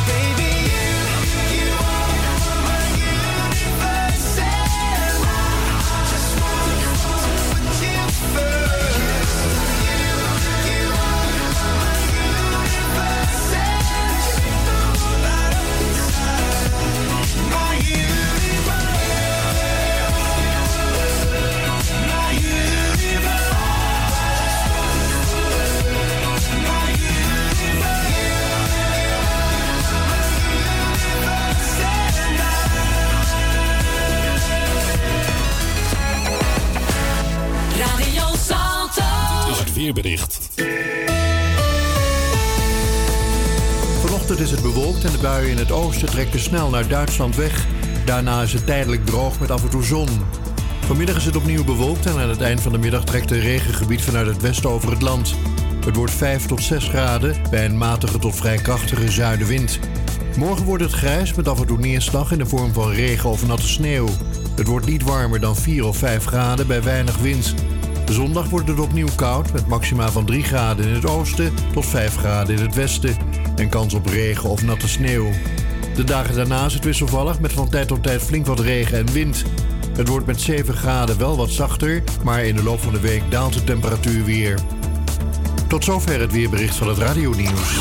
weerbericht. Vanochtend is het bewolkt en de buien in het oosten trekken snel naar Duitsland weg. Daarna is het tijdelijk droog met af en toe zon. Vanmiddag is het opnieuw bewolkt en aan het eind van de middag trekt een regengebied vanuit het westen over het land. Het wordt 5 tot 6 graden bij een matige tot vrij krachtige zuidenwind. Morgen wordt het grijs met af en toe neerslag in de vorm van regen of natte sneeuw. Het wordt niet warmer dan 4 of 5 graden bij weinig wind. Zondag wordt het opnieuw koud met maxima van 3 graden in het oosten tot 5 graden in het westen en kans op regen of natte sneeuw. De dagen daarna is het wisselvallig met van tijd tot tijd flink wat regen en wind. Het wordt met 7 graden wel wat zachter, maar in de loop van de week daalt de temperatuur weer. Tot zover het weerbericht van het Radio Nieuws.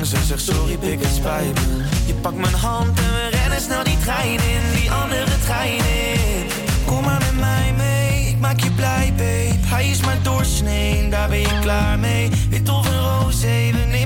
Zeg sorry, big het spijt me. Je pakt mijn hand en we rennen snel die trein in. Die andere trein in. Kom maar met mij mee, ik maak je blij, babe. Hij is maar doorsnee, daar ben je klaar mee. Wit of een roze, even.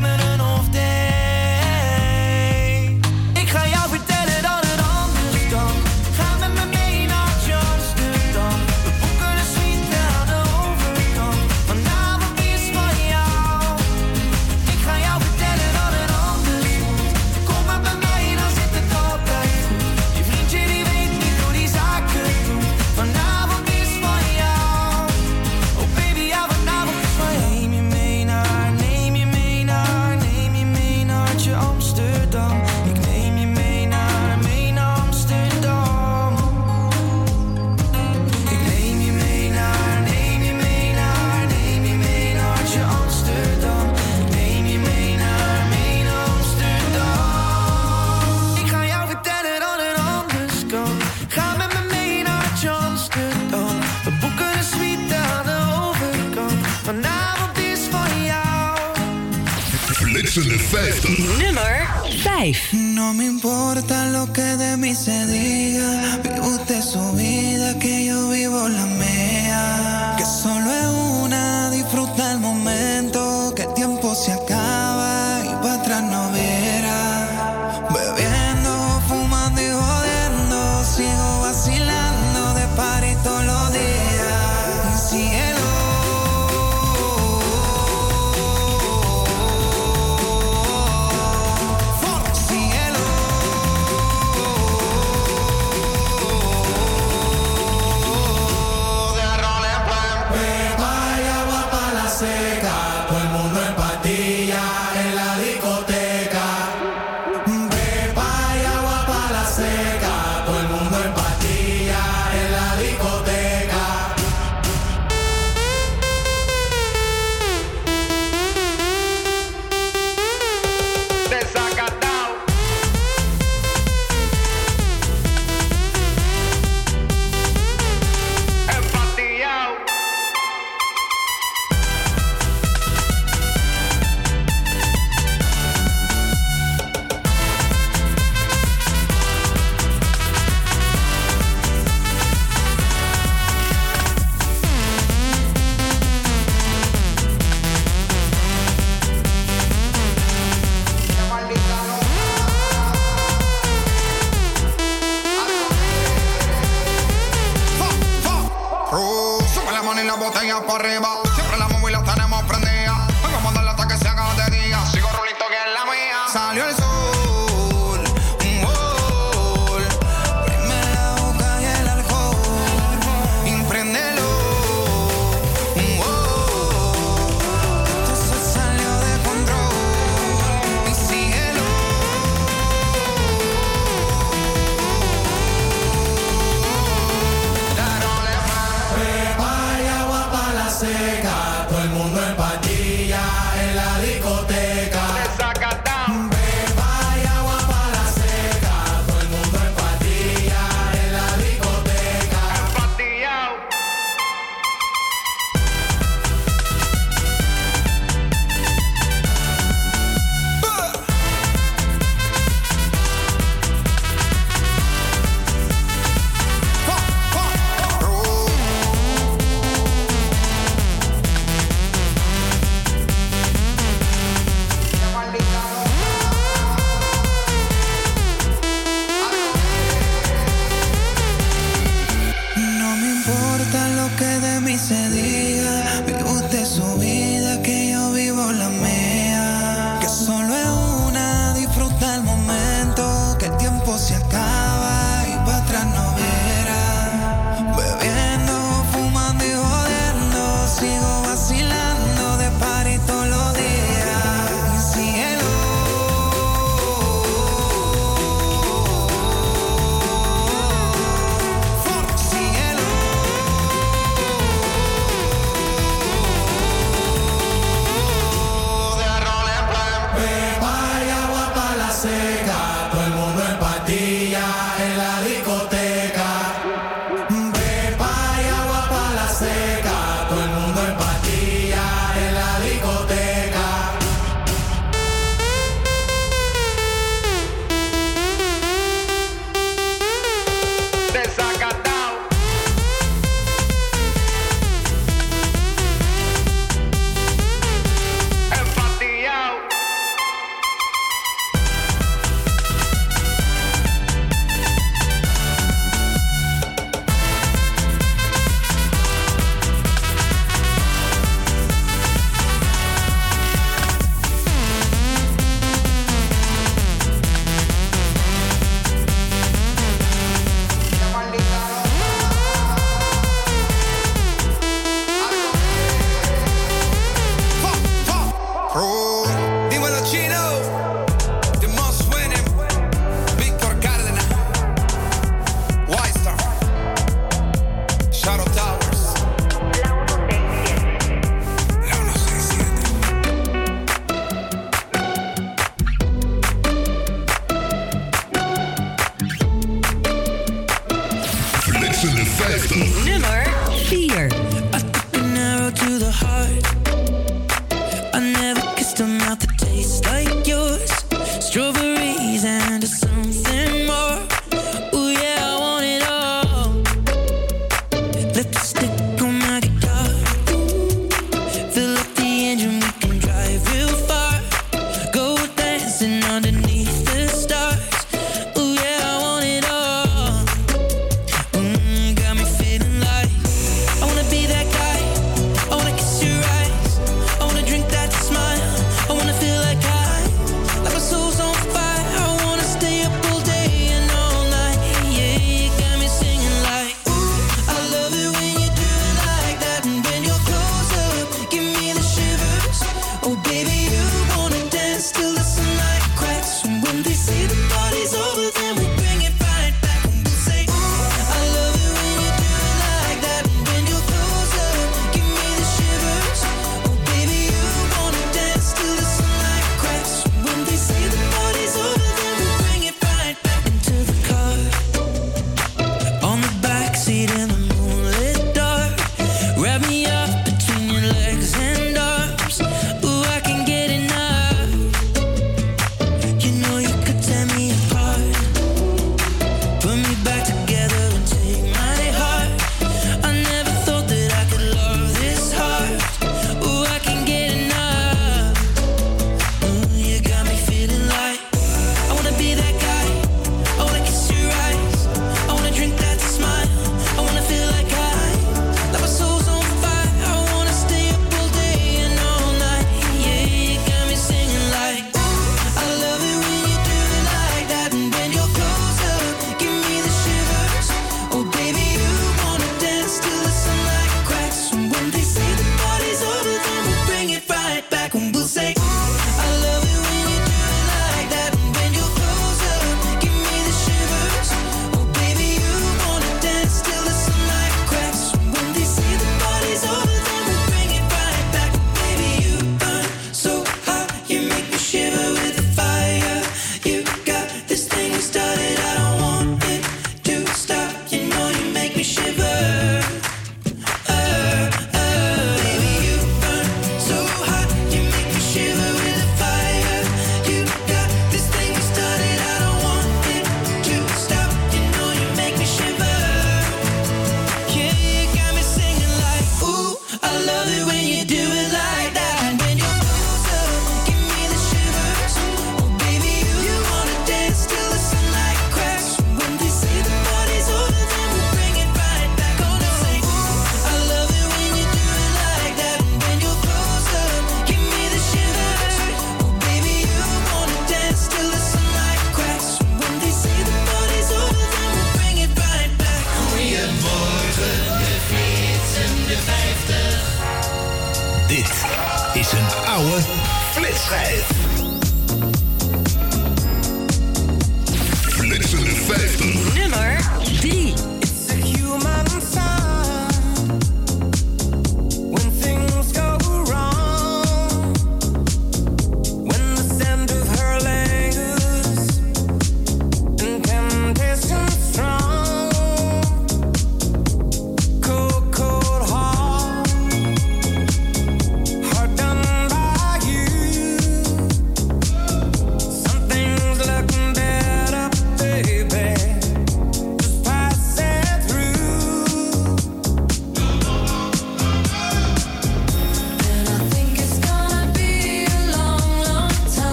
No me importa lo que de mí se diga, vive usted su vida.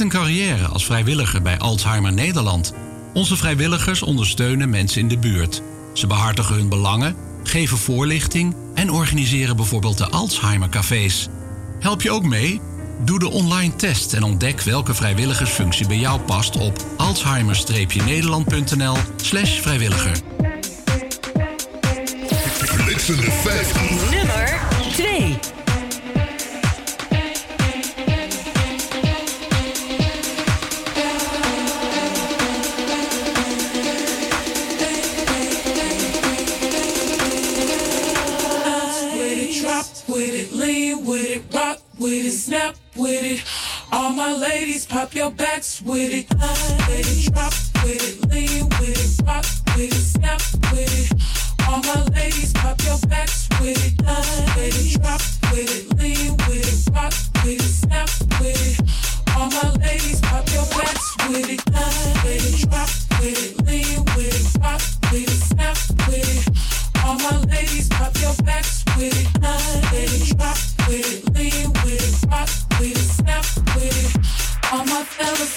Een carrière als vrijwilliger bij Alzheimer Nederland. Onze vrijwilligers ondersteunen mensen in de buurt. Ze behartigen hun belangen, geven voorlichting en organiseren bijvoorbeeld de Alzheimer cafés. Help je ook mee? Doe de online test en ontdek welke vrijwilligersfunctie bij jou past op alzheimer-nederland.nl/slash vrijwilliger. my ladies, pop your backs with it.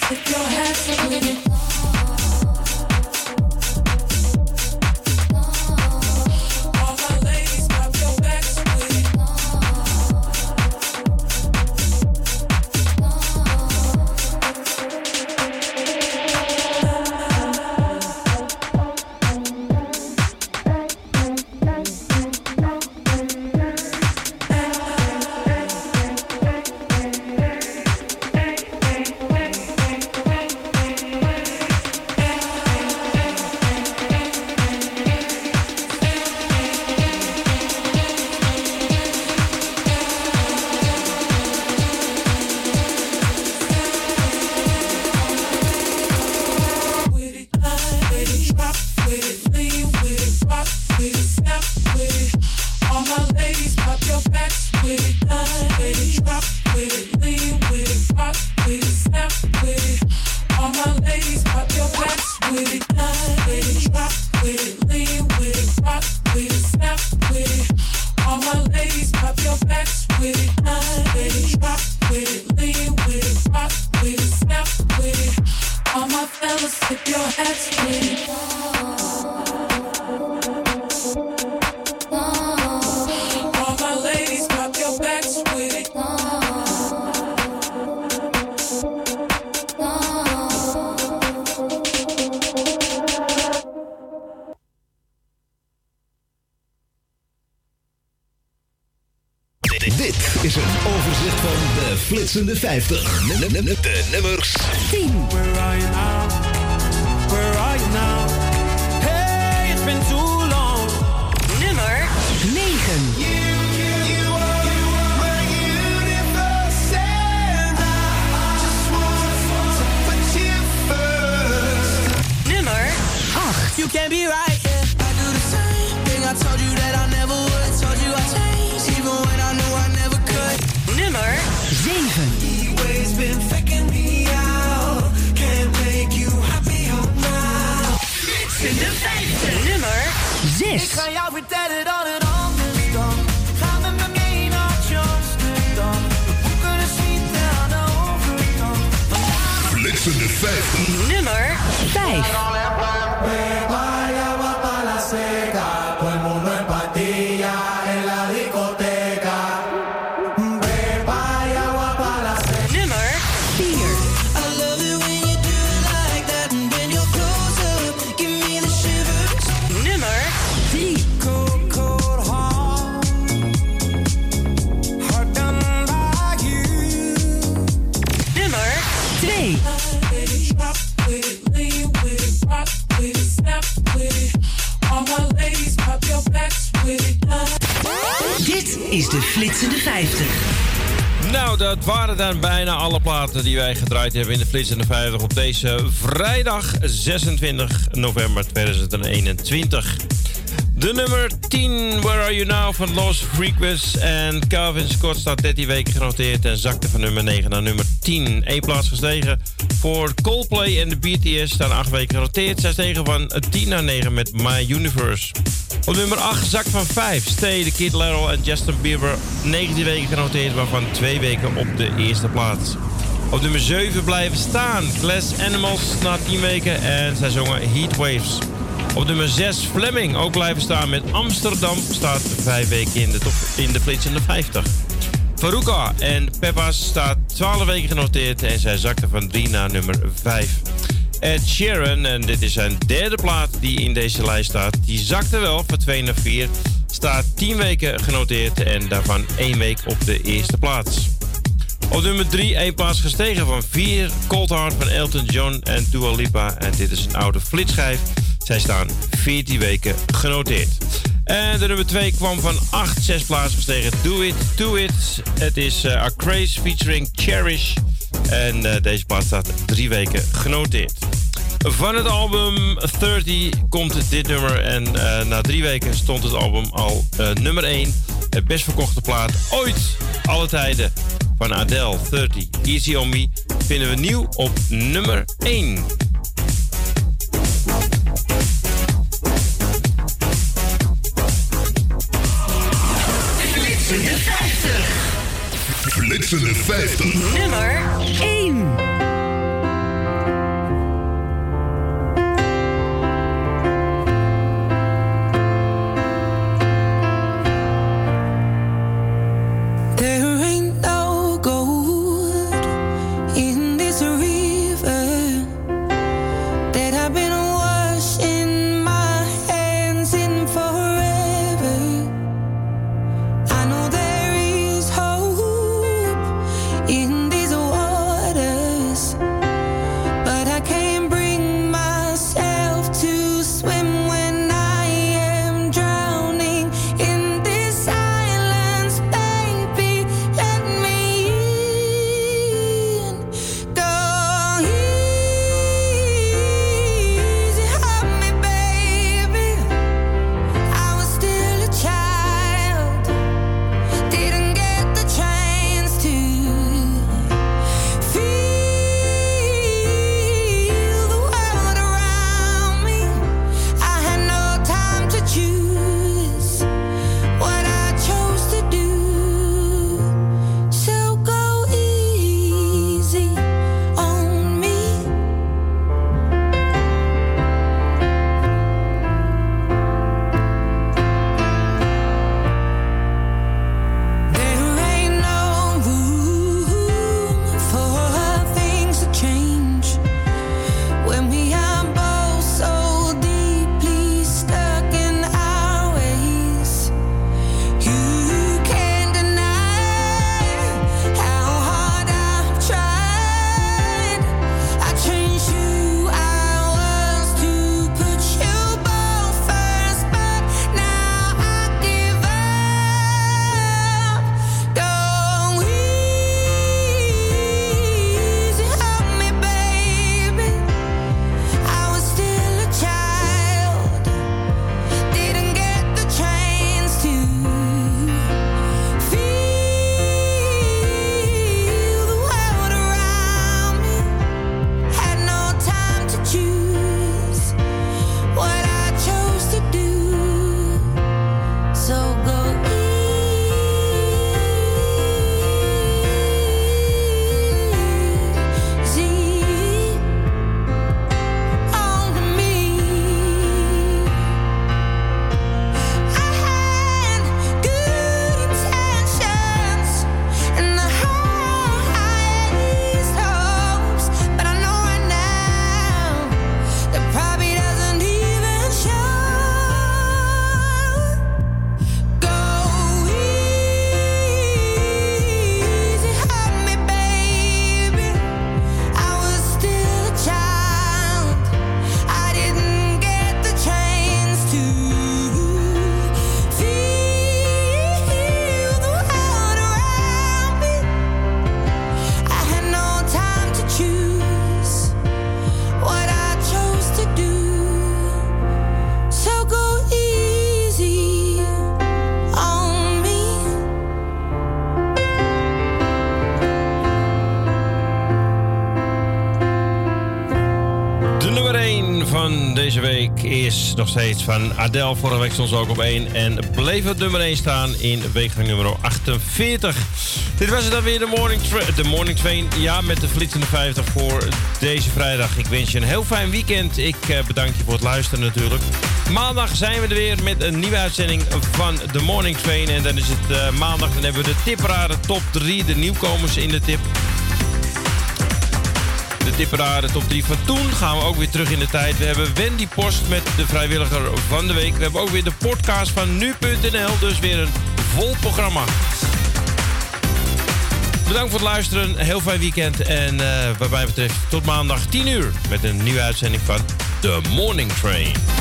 If your hands are platen die wij gedraaid hebben in de Flits en de 50 op deze vrijdag 26 november 2021. De nummer 10, Where Are You Now van Lost Frequencies en Calvin Scott staat 13 weken genoteerd en zakte van nummer 9 naar nummer 10. Eén plaats gestegen voor Coldplay en de BTS staan 8 weken genoteerd. Zij stegen van 10 naar 9 met My Universe. Op nummer 8 zak van 5 steden Kid Larol en Justin Bieber 19 weken genoteerd, waarvan 2 weken op de eerste plaats. Op nummer 7 blijven staan. Glass Animals na 10 weken en zij zongen Heatwaves. Op nummer 6 Fleming ook blijven staan met Amsterdam. Staat 5 weken in de, top, in de flitsende 50. Faruka en Peppa's staat 12 weken genoteerd en zij zakte van 3 naar nummer 5. Ed Sheeran, en dit is zijn derde plaat die in deze lijst staat, die zakte wel van 2 naar 4. Staat 10 weken genoteerd en daarvan 1 week op de eerste plaats. Op nummer 3 één plaats gestegen van 4. Cold Heart van Elton John en Dua Lipa. En dit is een oude flitschijf. Zij staan 14 weken genoteerd. En de nummer 2 kwam van 8, 6 plaatsen gestegen. Do It, Do It. Het is uh, A Craze featuring Cherish. En uh, deze plaats staat 3 weken genoteerd. Van het album 30 komt dit nummer. En uh, na drie weken stond het album al nummer 1. Het best verkochte plaat ooit, alle tijden. Van Adele 30, Easy On Me, vinden we nieuw op nummer 1. Flitsende 50. Flitsende 50. Nummer 1. Nog steeds van Adele. Vorige week stond ze ook op 1 en bleef op nummer 1 staan in weekgang nummer 48. Dit was het dan weer de Morning, de morning Train. Ja, met de flitsende 50 voor deze vrijdag. Ik wens je een heel fijn weekend. Ik eh, bedank je voor het luisteren natuurlijk. Maandag zijn we er weer met een nieuwe uitzending van de Morning Train. En dan is het eh, maandag, dan hebben we de tipparade top 3, de nieuwkomers in de tip. De tipperade top 3 van toen gaan we ook weer terug in de tijd. We hebben Wendy Post met de vrijwilliger van de week. We hebben ook weer de podcast van nu.nl. Dus weer een vol programma. Bedankt voor het luisteren. Heel fijn weekend. En eh, wat mij betreft tot maandag 10 uur. Met een nieuwe uitzending van The Morning Train.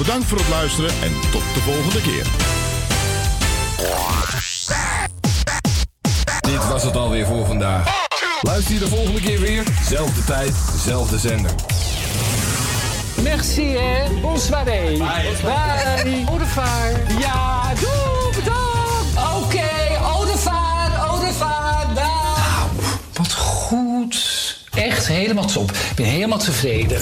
Bedankt voor het luisteren en tot de volgende keer. Dit was het alweer voor vandaag. Luister je de volgende keer weer. Zelfde tijd, zelfde zender. Merci, hè. Bonsoir. Bye. Bye. Au revoir. Ja, doe, bedankt. Oké, au revoir, au revoir. Dag. Wat goed. Echt helemaal top. Ik ben helemaal tevreden.